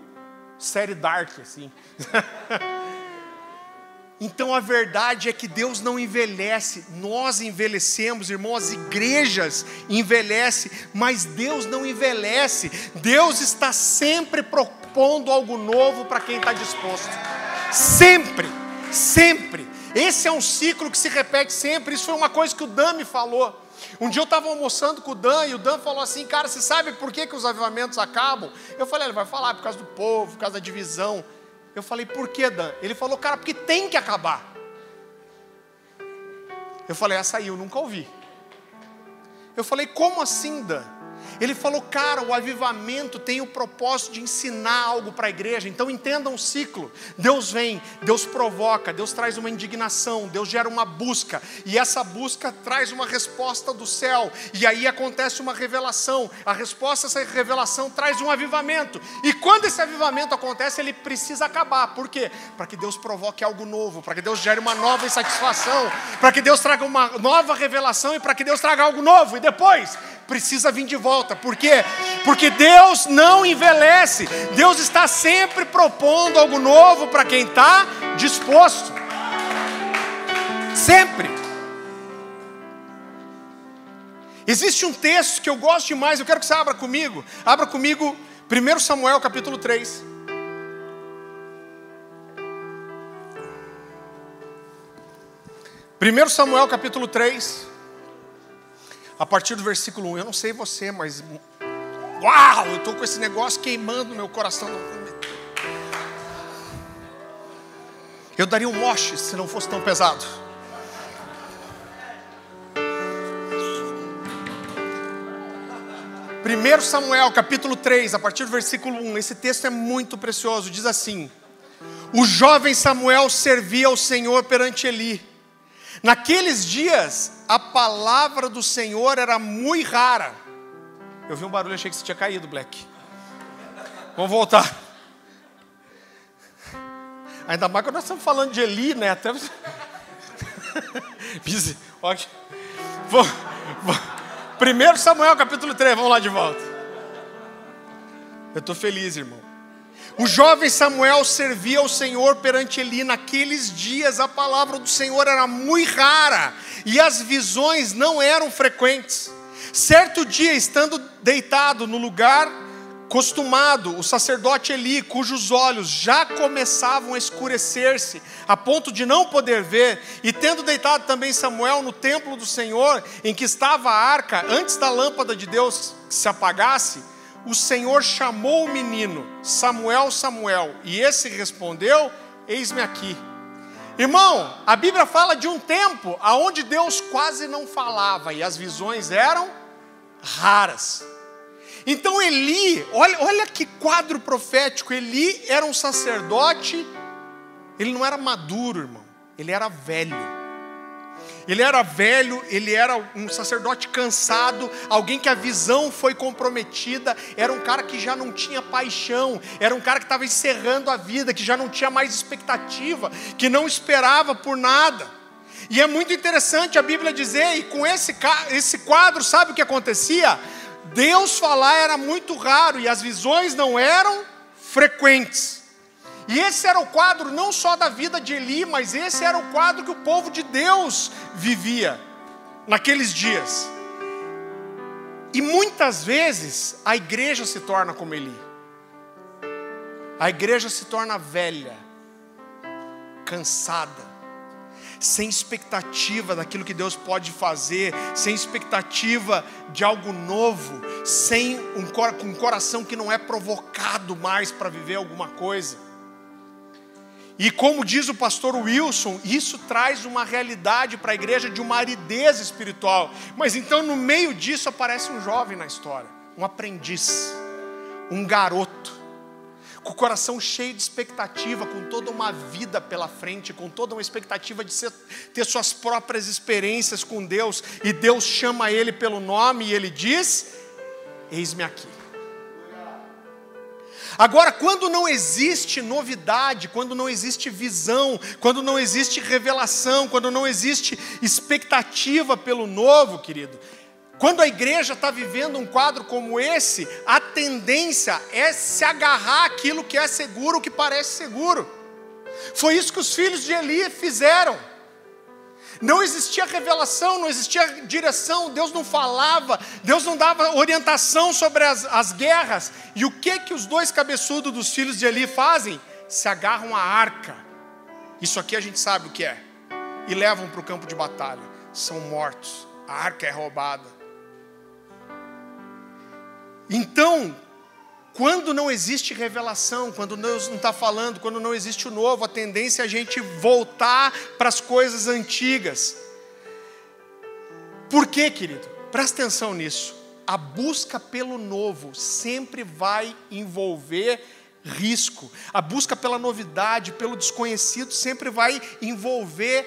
série dark, assim. Então a verdade é que Deus não envelhece, nós envelhecemos, irmão, as igrejas envelhecem, mas Deus não envelhece. Deus está sempre propondo algo novo para quem está disposto. Sempre, sempre. Esse é um ciclo que se repete sempre. Isso foi uma coisa que o Dan me falou. Um dia eu estava almoçando com o Dan e o Dan falou assim: Cara, você sabe por que, que os avivamentos acabam? Eu falei: Ele vai falar por causa do povo, por causa da divisão. Eu falei, por que, Dan? Ele falou, cara, porque tem que acabar. Eu falei, essa aí eu nunca ouvi. Eu falei, como assim, Dan? Ele falou, cara, o avivamento tem o propósito de ensinar algo para a igreja. Então entenda um ciclo. Deus vem, Deus provoca, Deus traz uma indignação, Deus gera uma busca. E essa busca traz uma resposta do céu. E aí acontece uma revelação. A resposta a essa revelação traz um avivamento. E quando esse avivamento acontece, ele precisa acabar. Por quê? Para que Deus provoque algo novo, para que Deus gere uma nova insatisfação, para que Deus traga uma nova revelação e para que Deus traga algo novo. E depois precisa vir de volta. Por quê? Porque Deus não envelhece. Deus está sempre propondo algo novo para quem está disposto. Sempre. Existe um texto que eu gosto demais, eu quero que você abra comigo. Abra comigo 1 Samuel capítulo 3. Primeiro Samuel capítulo 3 a partir do versículo 1. Eu não sei você, mas. Uau! Eu estou com esse negócio queimando meu coração. Eu daria um moche se não fosse tão pesado. Primeiro Samuel, capítulo 3, a partir do versículo 1. Esse texto é muito precioso. Diz assim: O jovem Samuel servia ao Senhor perante Eli Naqueles dias, a palavra do Senhor era muito rara. Eu vi um barulho, achei que você tinha caído, Black. Vamos voltar. Ainda mais quando nós estamos falando de Eli, né? Até... Primeiro Samuel, capítulo 3, vamos lá de volta. Eu estou feliz, irmão. O jovem Samuel servia ao Senhor perante Eli. Naqueles dias a palavra do Senhor era muito rara e as visões não eram frequentes. Certo dia, estando deitado no lugar costumado, o sacerdote Eli, cujos olhos já começavam a escurecer-se, a ponto de não poder ver, e tendo deitado também Samuel no templo do Senhor, em que estava a arca, antes da lâmpada de Deus se apagasse, o Senhor chamou o menino, Samuel, Samuel, e esse respondeu: Eis-me aqui. Irmão, a Bíblia fala de um tempo aonde Deus quase não falava e as visões eram raras. Então Eli, olha, olha que quadro profético. Eli era um sacerdote, ele não era maduro, irmão, ele era velho. Ele era velho, ele era um sacerdote cansado, alguém que a visão foi comprometida, era um cara que já não tinha paixão, era um cara que estava encerrando a vida, que já não tinha mais expectativa, que não esperava por nada. E é muito interessante a Bíblia dizer, e com esse, esse quadro, sabe o que acontecia? Deus falar era muito raro e as visões não eram frequentes. E esse era o quadro não só da vida de Eli, mas esse era o quadro que o povo de Deus vivia naqueles dias. E muitas vezes a igreja se torna como Eli. A igreja se torna velha, cansada, sem expectativa daquilo que Deus pode fazer, sem expectativa de algo novo, sem um, com um coração que não é provocado mais para viver alguma coisa. E como diz o pastor Wilson, isso traz uma realidade para a igreja de uma aridez espiritual. Mas então, no meio disso, aparece um jovem na história, um aprendiz, um garoto, com o coração cheio de expectativa, com toda uma vida pela frente, com toda uma expectativa de ser, ter suas próprias experiências com Deus. E Deus chama ele pelo nome e ele diz: Eis-me aqui. Agora, quando não existe novidade, quando não existe visão, quando não existe revelação, quando não existe expectativa pelo novo, querido, quando a igreja está vivendo um quadro como esse, a tendência é se agarrar aquilo que é seguro, o que parece seguro. Foi isso que os filhos de Eli fizeram. Não existia revelação, não existia direção, Deus não falava, Deus não dava orientação sobre as, as guerras. E o que que os dois cabeçudos dos filhos de Eli fazem? Se agarram à arca. Isso aqui a gente sabe o que é. E levam para o campo de batalha. São mortos. A arca é roubada. Então, quando não existe revelação, quando Deus não está falando, quando não existe o novo, a tendência é a gente voltar para as coisas antigas. Por quê, querido? Presta atenção nisso. a busca pelo novo sempre vai envolver risco. A busca pela novidade, pelo desconhecido, sempre vai envolver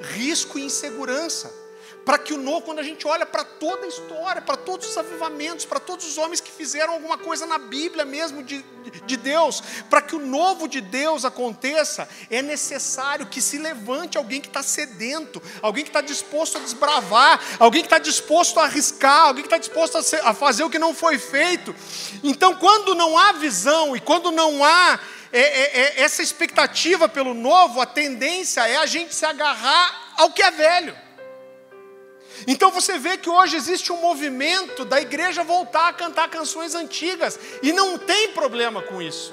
risco e insegurança para que o novo, quando a gente olha para toda a história, para todos os avivamentos, para todos os homens que fizeram alguma coisa na Bíblia mesmo de, de Deus, para que o novo de Deus aconteça, é necessário que se levante alguém que está sedento, alguém que está disposto a desbravar, alguém que está disposto a arriscar, alguém que está disposto a, ser, a fazer o que não foi feito. Então, quando não há visão e quando não há é, é, é, essa expectativa pelo novo, a tendência é a gente se agarrar ao que é velho. Então você vê que hoje existe um movimento da igreja voltar a cantar canções antigas, e não tem problema com isso.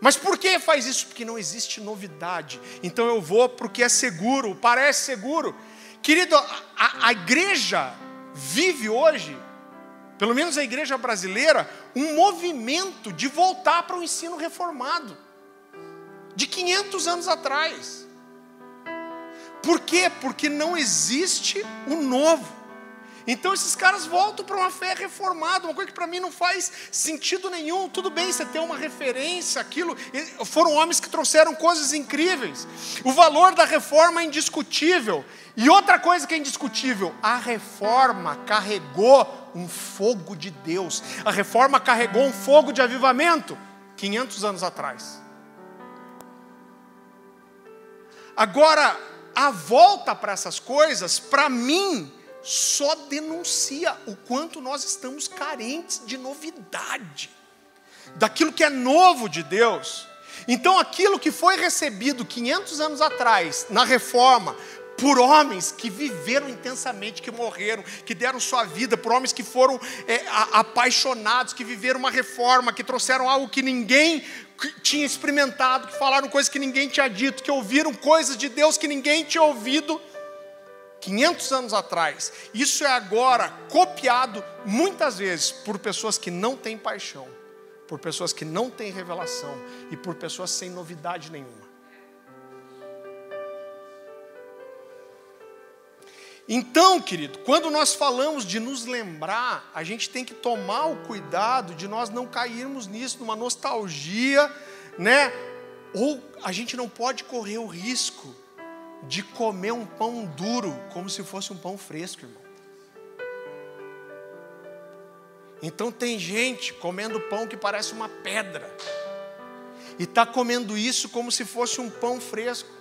Mas por que faz isso? Porque não existe novidade. Então eu vou porque é seguro, parece seguro. Querido, a, a igreja vive hoje, pelo menos a igreja brasileira, um movimento de voltar para o ensino reformado, de 500 anos atrás. Por quê? Porque não existe o novo. Então esses caras voltam para uma fé reformada, uma coisa que para mim não faz sentido nenhum. Tudo bem você ter uma referência, aquilo. Foram homens que trouxeram coisas incríveis. O valor da reforma é indiscutível. E outra coisa que é indiscutível: a reforma carregou um fogo de Deus. A reforma carregou um fogo de avivamento 500 anos atrás. Agora, a volta para essas coisas, para mim, só denuncia o quanto nós estamos carentes de novidade, daquilo que é novo de Deus. Então, aquilo que foi recebido 500 anos atrás, na reforma, por homens que viveram intensamente, que morreram, que deram sua vida, por homens que foram é, apaixonados, que viveram uma reforma, que trouxeram algo que ninguém tinha experimentado, que falaram coisas que ninguém tinha dito, que ouviram coisas de Deus que ninguém tinha ouvido 500 anos atrás. Isso é agora copiado muitas vezes por pessoas que não têm paixão, por pessoas que não têm revelação e por pessoas sem novidade nenhuma. Então, querido, quando nós falamos de nos lembrar, a gente tem que tomar o cuidado de nós não cairmos nisso, numa nostalgia, né? Ou a gente não pode correr o risco de comer um pão duro como se fosse um pão fresco, irmão. Então tem gente comendo pão que parece uma pedra, e está comendo isso como se fosse um pão fresco.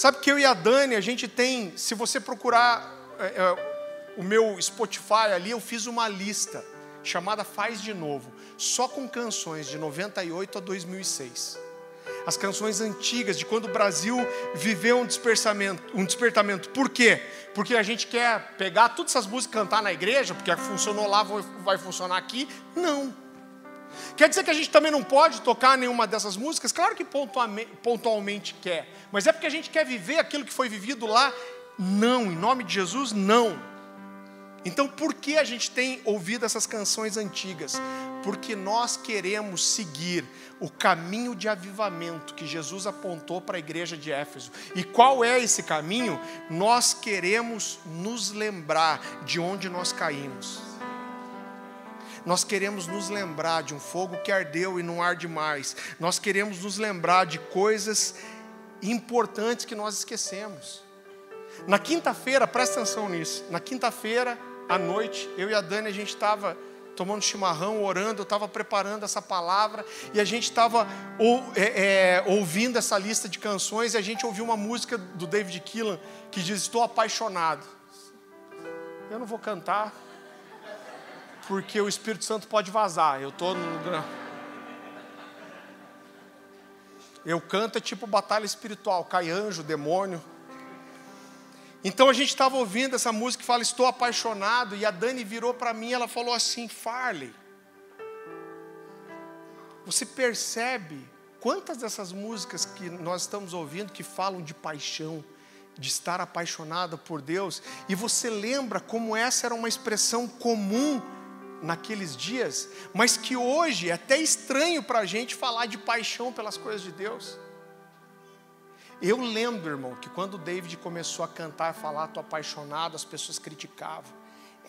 Sabe que eu e a Dani, a gente tem, se você procurar é, é, o meu Spotify ali, eu fiz uma lista chamada Faz de Novo, só com canções de 98 a 2006. As canções antigas, de quando o Brasil viveu um despertamento, um despertamento. Por quê? Porque a gente quer pegar todas essas músicas e cantar na igreja, porque funcionou lá, vai funcionar aqui. Não. Quer dizer que a gente também não pode tocar nenhuma dessas músicas? Claro que pontualmente, quer, mas é porque a gente quer viver aquilo que foi vivido lá? Não, em nome de Jesus, não. Então, por que a gente tem ouvido essas canções antigas? Porque nós queremos seguir o caminho de avivamento que Jesus apontou para a igreja de Éfeso. E qual é esse caminho? Nós queremos nos lembrar de onde nós caímos. Nós queremos nos lembrar de um fogo que ardeu e não arde mais. Nós queremos nos lembrar de coisas importantes que nós esquecemos. Na quinta-feira, presta atenção nisso. Na quinta-feira, à noite, eu e a Dani, a gente estava tomando chimarrão, orando, eu estava preparando essa palavra e a gente estava ou, é, é, ouvindo essa lista de canções e a gente ouviu uma música do David Keelan que diz: Estou apaixonado. Eu não vou cantar, porque o Espírito Santo pode vazar. Eu estou no. Eu canto é tipo batalha espiritual, cai anjo, demônio. Então a gente estava ouvindo essa música que fala Estou apaixonado, e a Dani virou para mim ela falou assim: Farley, você percebe quantas dessas músicas que nós estamos ouvindo que falam de paixão, de estar apaixonada por Deus, e você lembra como essa era uma expressão comum naqueles dias, mas que hoje é até estranho para a gente falar de paixão pelas coisas de Deus. Eu lembro, irmão, que quando o David começou a cantar e falar, estou apaixonado, as pessoas criticavam.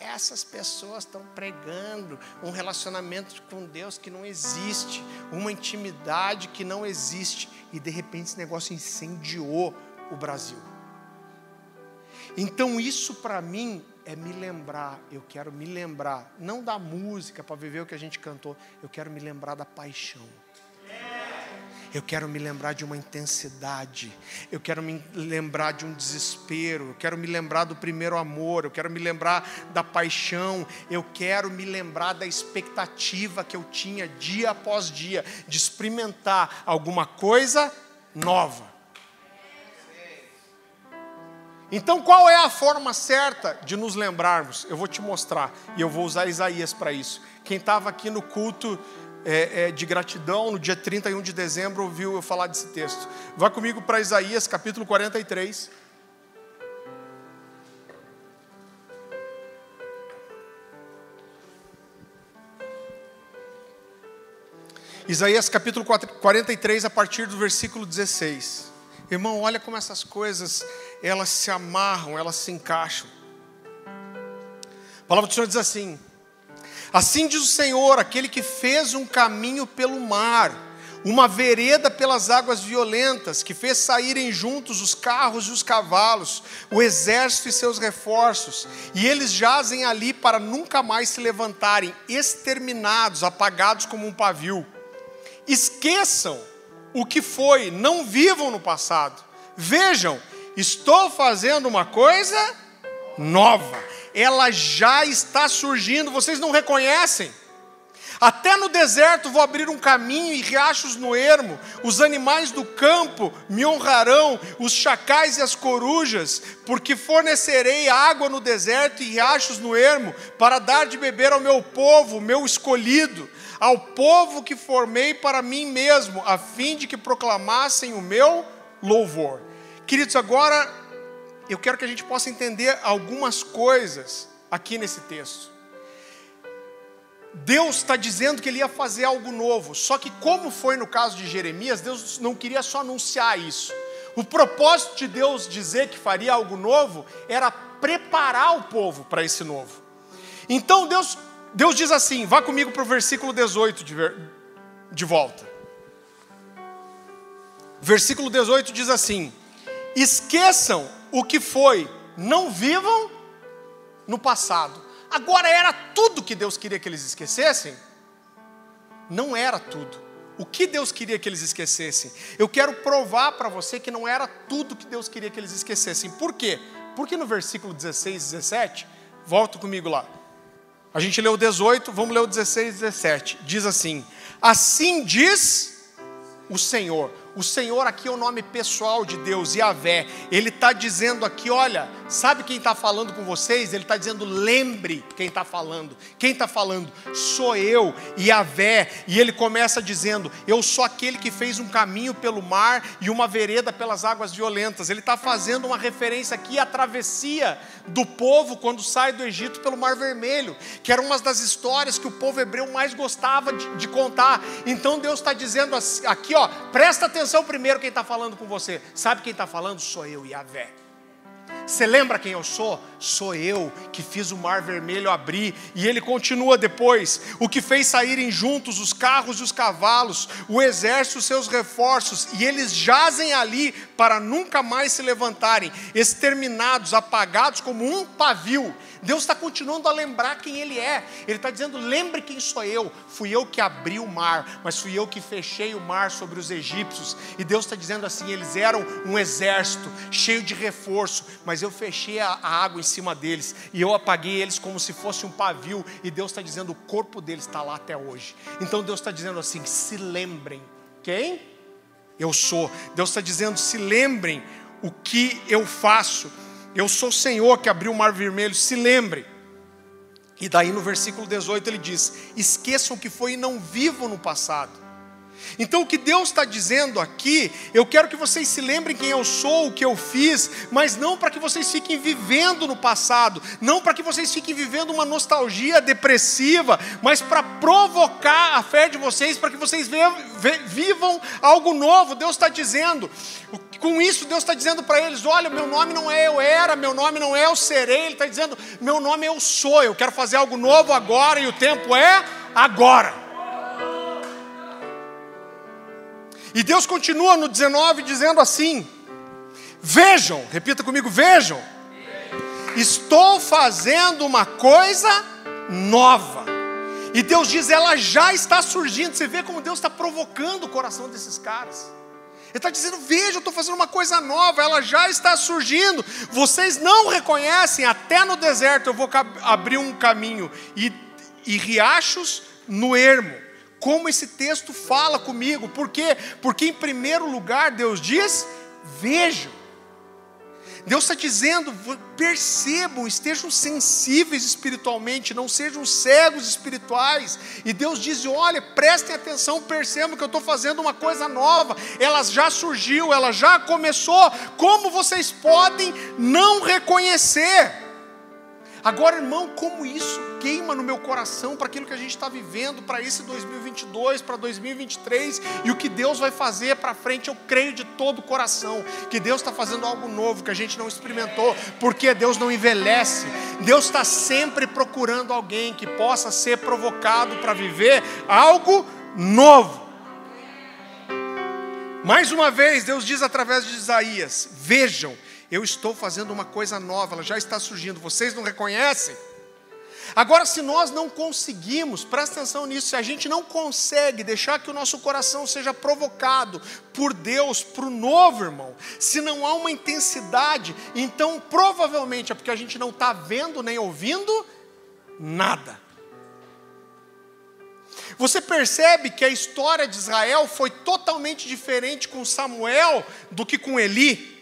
essas pessoas estão pregando um relacionamento com Deus que não existe, uma intimidade que não existe, e de repente esse negócio incendiou o Brasil. Então, isso para mim é me lembrar, eu quero me lembrar, não da música para viver o que a gente cantou, eu quero me lembrar da paixão. Eu quero me lembrar de uma intensidade, eu quero me lembrar de um desespero, eu quero me lembrar do primeiro amor, eu quero me lembrar da paixão, eu quero me lembrar da expectativa que eu tinha dia após dia de experimentar alguma coisa nova. Então, qual é a forma certa de nos lembrarmos? Eu vou te mostrar e eu vou usar Isaías para isso. Quem estava aqui no culto é, é, de gratidão, no dia 31 de dezembro, ouviu eu falar desse texto. Vá comigo para Isaías capítulo 43. Isaías capítulo 43, a partir do versículo 16. Irmão, olha como essas coisas, elas se amarram, elas se encaixam. A palavra do Senhor diz assim: Assim diz o Senhor, aquele que fez um caminho pelo mar, uma vereda pelas águas violentas, que fez saírem juntos os carros e os cavalos, o exército e seus reforços, e eles jazem ali para nunca mais se levantarem, exterminados, apagados como um pavio. Esqueçam o que foi, não vivam no passado. Vejam, estou fazendo uma coisa nova ela já está surgindo, vocês não reconhecem? Até no deserto vou abrir um caminho e riachos no ermo, os animais do campo me honrarão, os chacais e as corujas, porque fornecerei água no deserto e riachos no ermo, para dar de beber ao meu povo, meu escolhido, ao povo que formei para mim mesmo, a fim de que proclamassem o meu louvor. Queridos, agora eu quero que a gente possa entender algumas coisas aqui nesse texto. Deus está dizendo que ele ia fazer algo novo, só que, como foi no caso de Jeremias, Deus não queria só anunciar isso. O propósito de Deus dizer que faria algo novo era preparar o povo para esse novo. Então Deus, Deus diz assim: vá comigo para o versículo 18 de, de volta. Versículo 18 diz assim: Esqueçam o que foi, não vivam no passado. Agora era tudo que Deus queria que eles esquecessem? Não era tudo. O que Deus queria que eles esquecessem? Eu quero provar para você que não era tudo que Deus queria que eles esquecessem. Por quê? Porque no versículo 16 e 17, volta comigo lá. A gente leu o 18, vamos ler o 16 e 17. Diz assim: Assim diz o Senhor. O Senhor aqui é o nome pessoal de Deus, Yahvé. Ele está dizendo aqui: olha, sabe quem está falando com vocês? Ele está dizendo: lembre quem está falando. Quem está falando? Sou eu, Yahvé. E ele começa dizendo: eu sou aquele que fez um caminho pelo mar e uma vereda pelas águas violentas. Ele está fazendo uma referência aqui à travessia do povo quando sai do Egito pelo Mar Vermelho, que era uma das histórias que o povo hebreu mais gostava de, de contar. Então Deus está dizendo aqui, ó, presta atenção atenção primeiro quem está falando com você. Sabe quem está falando? Sou eu, Yahvé. Você lembra quem eu sou? Sou eu que fiz o mar vermelho abrir. E ele continua depois: o que fez saírem juntos os carros e os cavalos, o exército e seus reforços, e eles jazem ali para nunca mais se levantarem, exterminados, apagados como um pavio. Deus está continuando a lembrar quem Ele é. Ele está dizendo: lembre quem sou eu. Fui eu que abri o mar, mas fui eu que fechei o mar sobre os egípcios. E Deus está dizendo assim: eles eram um exército cheio de reforço, mas eu fechei a, a água em cima deles e eu apaguei eles como se fosse um pavio. E Deus está dizendo: o corpo deles está lá até hoje. Então Deus está dizendo assim: se lembrem. Quem? Eu sou. Deus está dizendo: se lembrem o que eu faço. Eu sou o Senhor que abriu o mar vermelho, se lembre. E daí no versículo 18 ele diz: Esqueçam o que foi e não vivam no passado. Então, o que Deus está dizendo aqui, eu quero que vocês se lembrem quem eu sou, o que eu fiz, mas não para que vocês fiquem vivendo no passado, não para que vocês fiquem vivendo uma nostalgia depressiva, mas para provocar a fé de vocês, para que vocês vivam algo novo. Deus está dizendo, com isso, Deus está dizendo para eles: olha, meu nome não é eu era, meu nome não é eu serei, Ele está dizendo, meu nome é eu sou, eu quero fazer algo novo agora e o tempo é agora. E Deus continua no 19 dizendo assim: Vejam, repita comigo, vejam. Estou fazendo uma coisa nova. E Deus diz, ela já está surgindo. Você vê como Deus está provocando o coração desses caras. Ele está dizendo: Veja, eu estou fazendo uma coisa nova, ela já está surgindo. Vocês não reconhecem, até no deserto eu vou abrir um caminho e, e riachos no ermo como esse texto fala comigo. Por quê? Porque, em primeiro lugar, Deus diz: vejam. Deus está dizendo: percebam, estejam sensíveis espiritualmente, não sejam cegos espirituais. E Deus diz: olha, prestem atenção, percebam que eu estou fazendo uma coisa nova, ela já surgiu, ela já começou. Como vocês podem não reconhecer? Agora, irmão, como isso queima no meu coração para aquilo que a gente está vivendo, para esse 2022, para 2023 e o que Deus vai fazer para frente, eu creio de todo o coração que Deus está fazendo algo novo que a gente não experimentou, porque Deus não envelhece, Deus está sempre procurando alguém que possa ser provocado para viver algo novo. Mais uma vez, Deus diz através de Isaías: Vejam, eu estou fazendo uma coisa nova, ela já está surgindo, vocês não reconhecem? Agora, se nós não conseguimos, presta atenção nisso, se a gente não consegue deixar que o nosso coração seja provocado por Deus para o novo, irmão, se não há uma intensidade, então provavelmente é porque a gente não está vendo nem ouvindo nada. Você percebe que a história de Israel foi totalmente diferente com Samuel do que com Eli?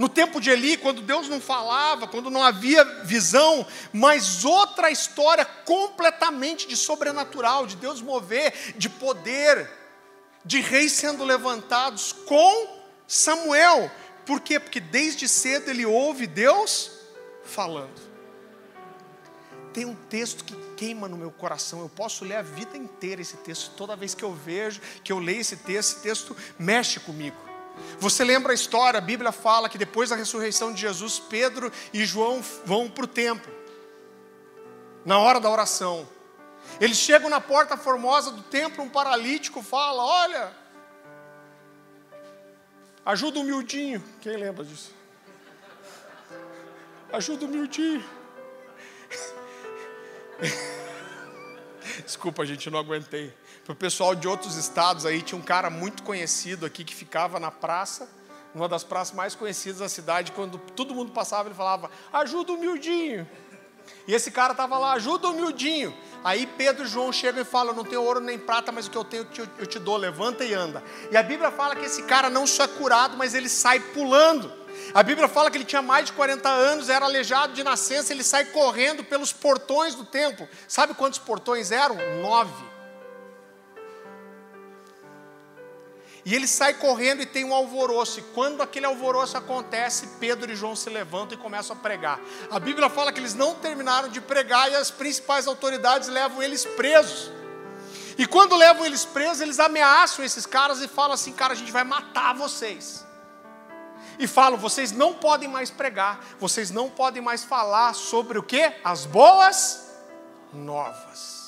No tempo de Eli, quando Deus não falava, quando não havia visão, mas outra história completamente de sobrenatural, de Deus mover, de poder, de reis sendo levantados com Samuel. Por quê? Porque desde cedo ele ouve Deus falando. Tem um texto que queima no meu coração. Eu posso ler a vida inteira esse texto. Toda vez que eu vejo, que eu leio esse texto, esse texto mexe comigo. Você lembra a história? A Bíblia fala que depois da ressurreição de Jesus, Pedro e João vão para o templo, na hora da oração. Eles chegam na porta formosa do templo, um paralítico fala: Olha, ajuda o miudinho. Quem lembra disso? Ajuda o miudinho. Desculpa, gente, não aguentei. Para o pessoal de outros estados aí, tinha um cara muito conhecido aqui que ficava na praça, uma das praças mais conhecidas da cidade, quando todo mundo passava, ele falava: ajuda o miudinho. E esse cara estava lá, ajuda o miudinho. Aí Pedro e João chegam e falam: Não tenho ouro nem prata, mas o que eu tenho eu te dou, levanta e anda. E a Bíblia fala que esse cara não só é curado, mas ele sai pulando. A Bíblia fala que ele tinha mais de 40 anos, era aleijado de nascença, ele sai correndo pelos portões do templo. Sabe quantos portões eram? Nove. E ele sai correndo e tem um alvoroço. E quando aquele alvoroço acontece, Pedro e João se levantam e começam a pregar. A Bíblia fala que eles não terminaram de pregar e as principais autoridades levam eles presos. E quando levam eles presos, eles ameaçam esses caras e falam assim: cara, a gente vai matar vocês e falam: vocês não podem mais pregar, vocês não podem mais falar sobre o que? As boas novas.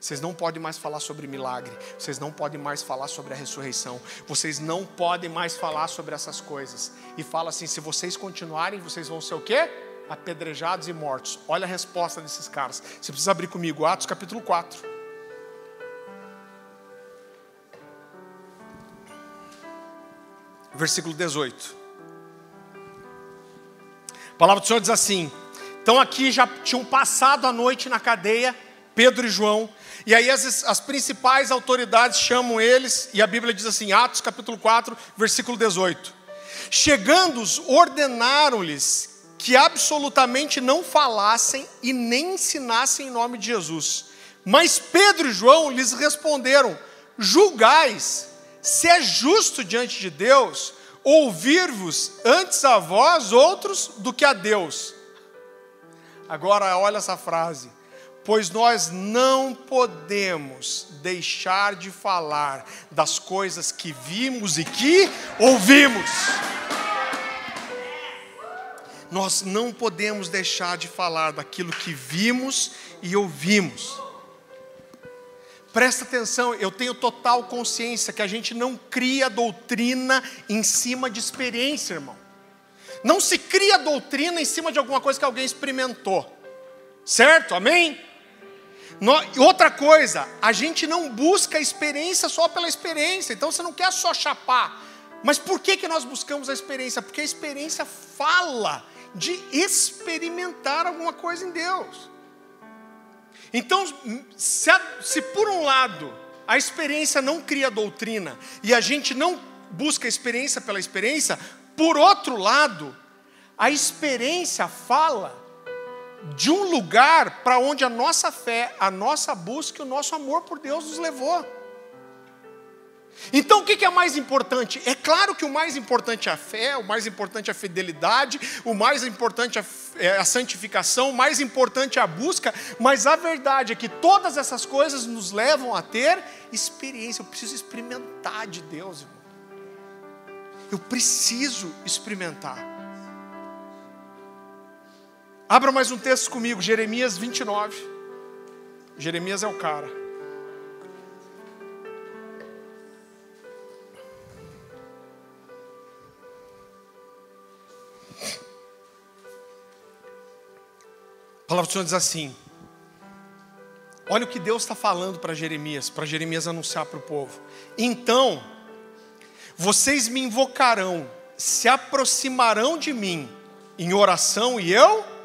Vocês não podem mais falar sobre milagre, vocês não podem mais falar sobre a ressurreição, vocês não podem mais falar sobre essas coisas. E fala assim: se vocês continuarem, vocês vão ser o quê? Apedrejados e mortos. Olha a resposta desses caras. Você precisa abrir comigo, Atos capítulo 4. versículo 18. A palavra do Senhor diz assim: então aqui já tinham passado a noite na cadeia, Pedro e João, e aí as, as principais autoridades chamam eles, e a Bíblia diz assim, Atos capítulo 4, versículo 18: Chegando-os, ordenaram-lhes que absolutamente não falassem e nem ensinassem em nome de Jesus, Mas Pedro e João lhes responderam: Julgais se é justo diante de Deus ouvir-vos antes a vós outros do que a Deus. Agora olha essa frase. Pois nós não podemos deixar de falar das coisas que vimos e que ouvimos. Nós não podemos deixar de falar daquilo que vimos e ouvimos. Presta atenção, eu tenho total consciência que a gente não cria doutrina em cima de experiência, irmão. Não se cria doutrina em cima de alguma coisa que alguém experimentou. Certo? Amém? Outra coisa, a gente não busca a experiência só pela experiência. Então você não quer só chapar. Mas por que, que nós buscamos a experiência? Porque a experiência fala de experimentar alguma coisa em Deus. Então, se, a, se por um lado a experiência não cria doutrina e a gente não busca a experiência pela experiência, por outro lado, a experiência fala de um lugar para onde a nossa fé, a nossa busca e o nosso amor por Deus nos levou. Então o que é mais importante? É claro que o mais importante é a fé, o mais importante é a fidelidade, o mais importante é a santificação, o mais importante é a busca, mas a verdade é que todas essas coisas nos levam a ter experiência. Eu preciso experimentar de Deus, irmão. Eu preciso experimentar. Abra mais um texto comigo, Jeremias 29. Jeremias é o cara. A palavra do Senhor diz assim: Olha o que Deus está falando para Jeremias, para Jeremias anunciar para o povo. Então, vocês me invocarão, se aproximarão de mim em oração e eu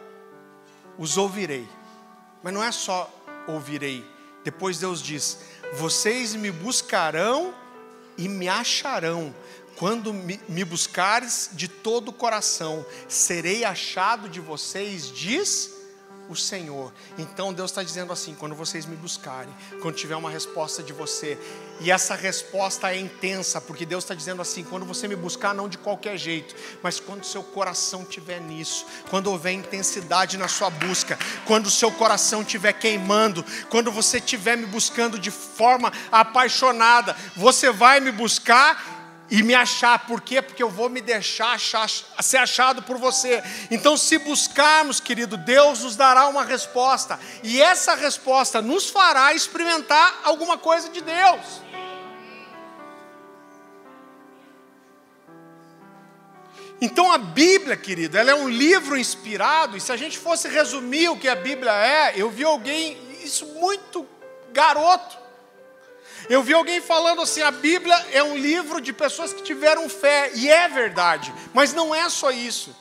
os ouvirei. Mas não é só ouvirei. Depois Deus diz: Vocês me buscarão e me acharão. Quando me buscares de todo o coração, serei achado de vocês, diz o Senhor. Então Deus está dizendo assim: quando vocês me buscarem, quando tiver uma resposta de você, e essa resposta é intensa, porque Deus está dizendo assim: quando você me buscar, não de qualquer jeito, mas quando seu coração estiver nisso, quando houver intensidade na sua busca, quando o seu coração estiver queimando, quando você estiver me buscando de forma apaixonada, você vai me buscar e me achar. Por quê? Porque eu vou me deixar achar, ser achado por você. Então, se buscarmos, querido, Deus nos dará uma resposta. E essa resposta nos fará experimentar alguma coisa de Deus. Então a Bíblia, querido, ela é um livro inspirado, e se a gente fosse resumir o que a Bíblia é, eu vi alguém, isso muito garoto, eu vi alguém falando assim: a Bíblia é um livro de pessoas que tiveram fé, e é verdade, mas não é só isso.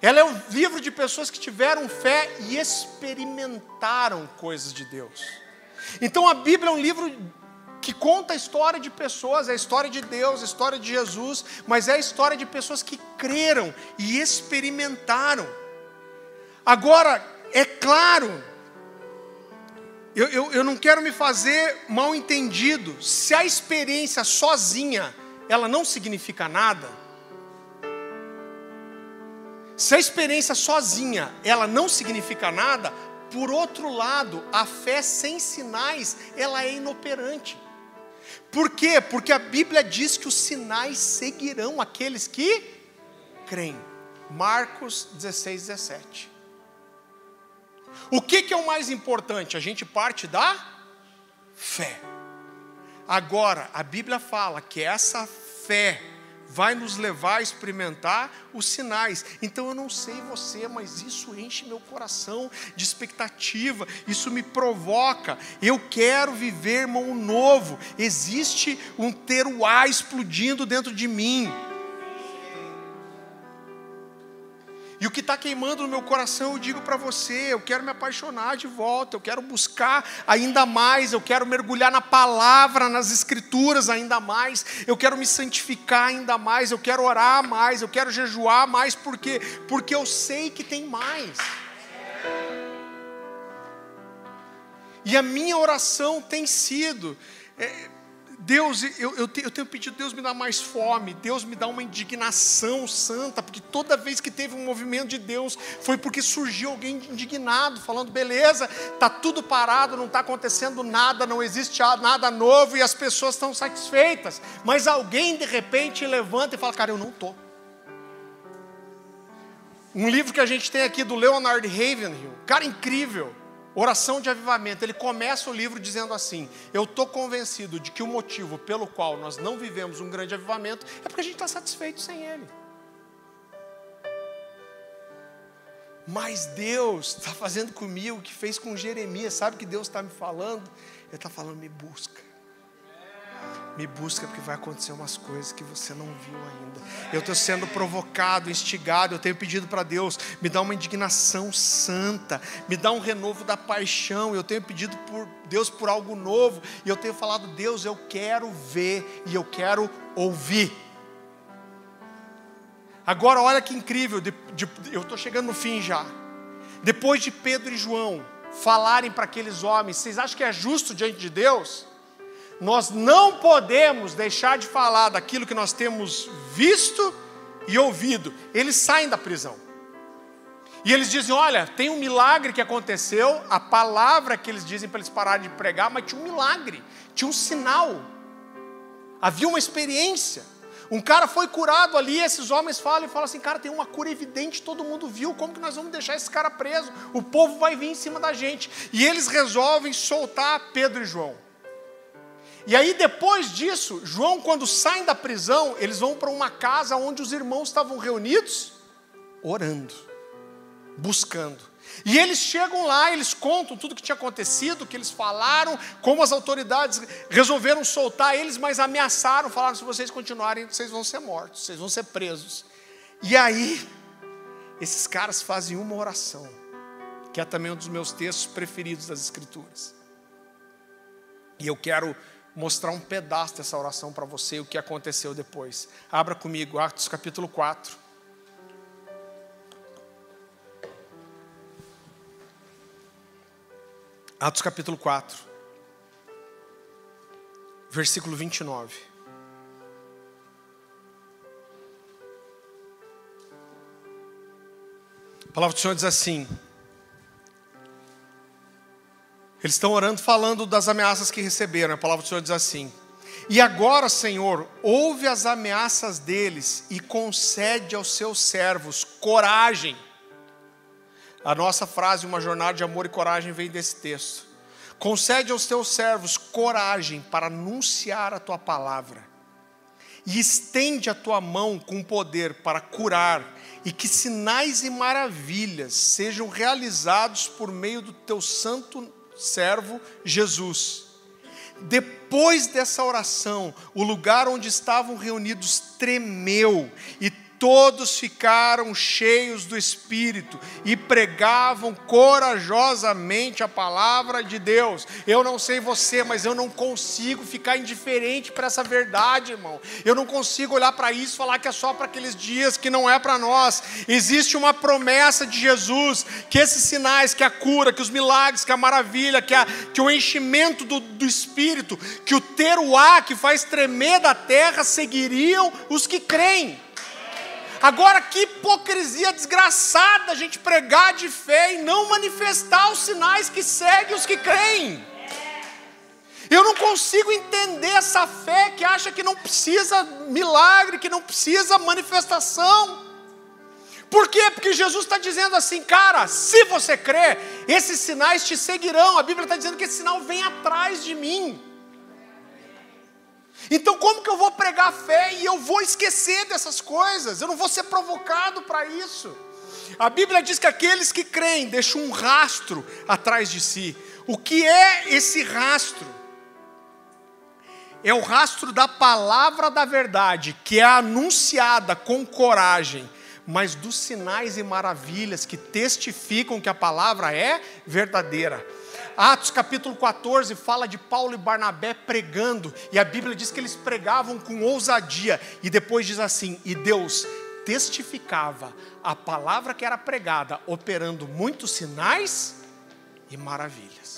Ela é um livro de pessoas que tiveram fé e experimentaram coisas de Deus. Então a Bíblia é um livro que conta a história de pessoas, é a história de Deus, a história de Jesus, mas é a história de pessoas que creram e experimentaram. Agora, é claro eu, eu, eu não quero me fazer mal entendido. Se a experiência sozinha, ela não significa nada. Se a experiência sozinha, ela não significa nada, por outro lado, a fé sem sinais, ela é inoperante. Por quê? Porque a Bíblia diz que os sinais seguirão aqueles que creem. Marcos 16, 17. O que, que é o mais importante? A gente parte da fé. Agora, a Bíblia fala que essa fé vai nos levar a experimentar os sinais. Então eu não sei você, mas isso enche meu coração de expectativa, isso me provoca. Eu quero viver, irmão, novo. Existe um teruá explodindo dentro de mim. E o que está queimando no meu coração, eu digo para você: eu quero me apaixonar de volta, eu quero buscar ainda mais, eu quero mergulhar na palavra, nas escrituras ainda mais, eu quero me santificar ainda mais, eu quero orar mais, eu quero jejuar mais, por quê? Porque eu sei que tem mais. E a minha oração tem sido. É, Deus, eu, eu, eu, tenho pedido, Deus me dá mais fome, Deus me dá uma indignação santa, porque toda vez que teve um movimento de Deus, foi porque surgiu alguém indignado, falando, beleza, está tudo parado, não está acontecendo nada, não existe nada novo e as pessoas estão satisfeitas. Mas alguém de repente levanta e fala, cara, eu não estou. Um livro que a gente tem aqui do Leonard Ravenhill, cara incrível. Oração de avivamento, ele começa o livro dizendo assim: Eu estou convencido de que o motivo pelo qual nós não vivemos um grande avivamento é porque a gente está satisfeito sem ele. Mas Deus está fazendo comigo o que fez com Jeremias, sabe que Deus está me falando? Ele está falando: me busca. Me busca porque vai acontecer umas coisas que você não viu ainda. Eu estou sendo provocado, instigado. Eu tenho pedido para Deus, me dá uma indignação santa, me dá um renovo da paixão. Eu tenho pedido por Deus por algo novo. E eu tenho falado, Deus, eu quero ver e eu quero ouvir. Agora, olha que incrível. De, de, eu estou chegando no fim já. Depois de Pedro e João falarem para aqueles homens, vocês acham que é justo diante de Deus? Nós não podemos deixar de falar daquilo que nós temos visto e ouvido. Eles saem da prisão. E eles dizem: Olha, tem um milagre que aconteceu, a palavra que eles dizem para eles pararem de pregar, mas tinha um milagre, tinha um sinal, havia uma experiência. Um cara foi curado ali, esses homens falam e falam assim: Cara, tem uma cura evidente, todo mundo viu, como que nós vamos deixar esse cara preso? O povo vai vir em cima da gente. E eles resolvem soltar Pedro e João. E aí, depois disso, João, quando saem da prisão, eles vão para uma casa onde os irmãos estavam reunidos, orando, buscando. E eles chegam lá, eles contam tudo o que tinha acontecido, o que eles falaram, como as autoridades resolveram soltar eles, mas ameaçaram, falaram: se vocês continuarem, vocês vão ser mortos, vocês vão ser presos. E aí, esses caras fazem uma oração, que é também um dos meus textos preferidos das Escrituras. E eu quero mostrar um pedaço dessa oração para você e o que aconteceu depois. Abra comigo, Atos capítulo 4. Atos capítulo 4, versículo 29. A palavra do Senhor diz assim: eles estão orando, falando das ameaças que receberam. A palavra do Senhor diz assim: E agora, Senhor, ouve as ameaças deles e concede aos seus servos coragem. A nossa frase, uma jornada de amor e coragem, vem desse texto. Concede aos teus servos coragem para anunciar a tua palavra. E estende a tua mão com poder para curar, e que sinais e maravilhas sejam realizados por meio do teu santo servo Jesus. Depois dessa oração, o lugar onde estavam reunidos tremeu e todos ficaram cheios do Espírito e pregavam corajosamente a palavra de Deus. Eu não sei você, mas eu não consigo ficar indiferente para essa verdade, irmão. Eu não consigo olhar para isso e falar que é só para aqueles dias, que não é para nós. Existe uma promessa de Jesus, que esses sinais, que a cura, que os milagres, que a maravilha, que, a, que o enchimento do, do Espírito, que o teruá que faz tremer da terra, seguiriam os que creem. Agora, que hipocrisia desgraçada a gente pregar de fé e não manifestar os sinais que seguem os que creem. Eu não consigo entender essa fé que acha que não precisa milagre, que não precisa manifestação. Por quê? Porque Jesus está dizendo assim, cara, se você crê, esses sinais te seguirão. A Bíblia está dizendo que esse sinal vem atrás de mim. Então, como que eu vou pregar fé e eu vou esquecer dessas coisas? Eu não vou ser provocado para isso. A Bíblia diz que aqueles que creem deixam um rastro atrás de si. O que é esse rastro? É o rastro da palavra da verdade, que é anunciada com coragem, mas dos sinais e maravilhas que testificam que a palavra é verdadeira. Atos capítulo 14 fala de Paulo e Barnabé pregando, e a Bíblia diz que eles pregavam com ousadia, e depois diz assim: e Deus testificava a palavra que era pregada, operando muitos sinais e maravilhas.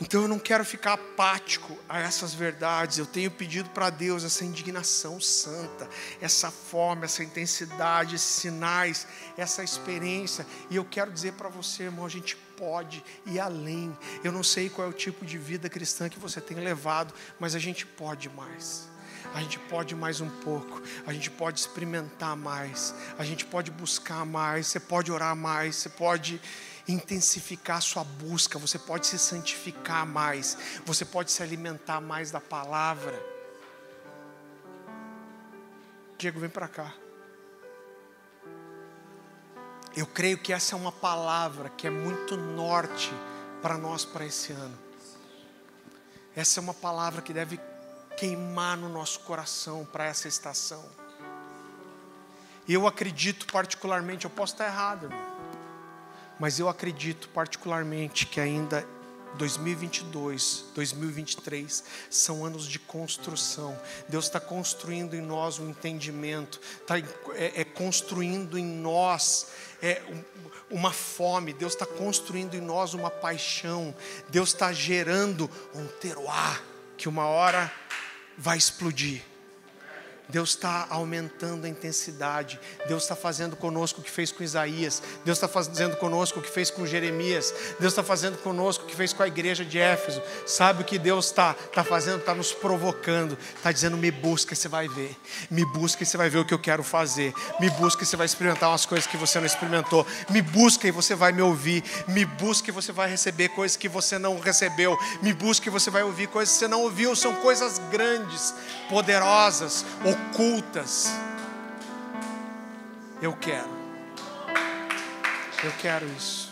Então eu não quero ficar apático a essas verdades. Eu tenho pedido para Deus essa indignação santa, essa fome, essa intensidade, esses sinais, essa experiência. E eu quero dizer para você, irmão, a gente pode ir além. Eu não sei qual é o tipo de vida cristã que você tem levado, mas a gente pode mais. A gente pode mais um pouco, a gente pode experimentar mais, a gente pode buscar mais, você pode orar mais, você pode intensificar a sua busca, você pode se santificar mais, você pode se alimentar mais da palavra. Diego, vem para cá. Eu creio que essa é uma palavra que é muito norte para nós para esse ano. Essa é uma palavra que deve queimar no nosso coração para essa estação. Eu acredito particularmente, eu posso estar errado, irmão mas eu acredito particularmente que ainda 2022, 2023 são anos de construção. Deus está construindo em nós um entendimento, está é, é construindo em nós é, uma fome. Deus está construindo em nós uma paixão. Deus está gerando um teroar que uma hora vai explodir. Deus está aumentando a intensidade. Deus está fazendo conosco o que fez com Isaías. Deus está fazendo conosco o que fez com Jeremias. Deus está fazendo conosco o que fez com a igreja de Éfeso. Sabe o que Deus está tá fazendo? Está nos provocando. Está dizendo: me busca e você vai ver. Me busca e você vai ver o que eu quero fazer. Me busca e você vai experimentar umas coisas que você não experimentou. Me busca e você vai me ouvir. Me busca e você vai receber coisas que você não recebeu. Me busca e você vai ouvir coisas que você não ouviu. São coisas grandes, poderosas, ocultas. Eu quero. Eu quero isso.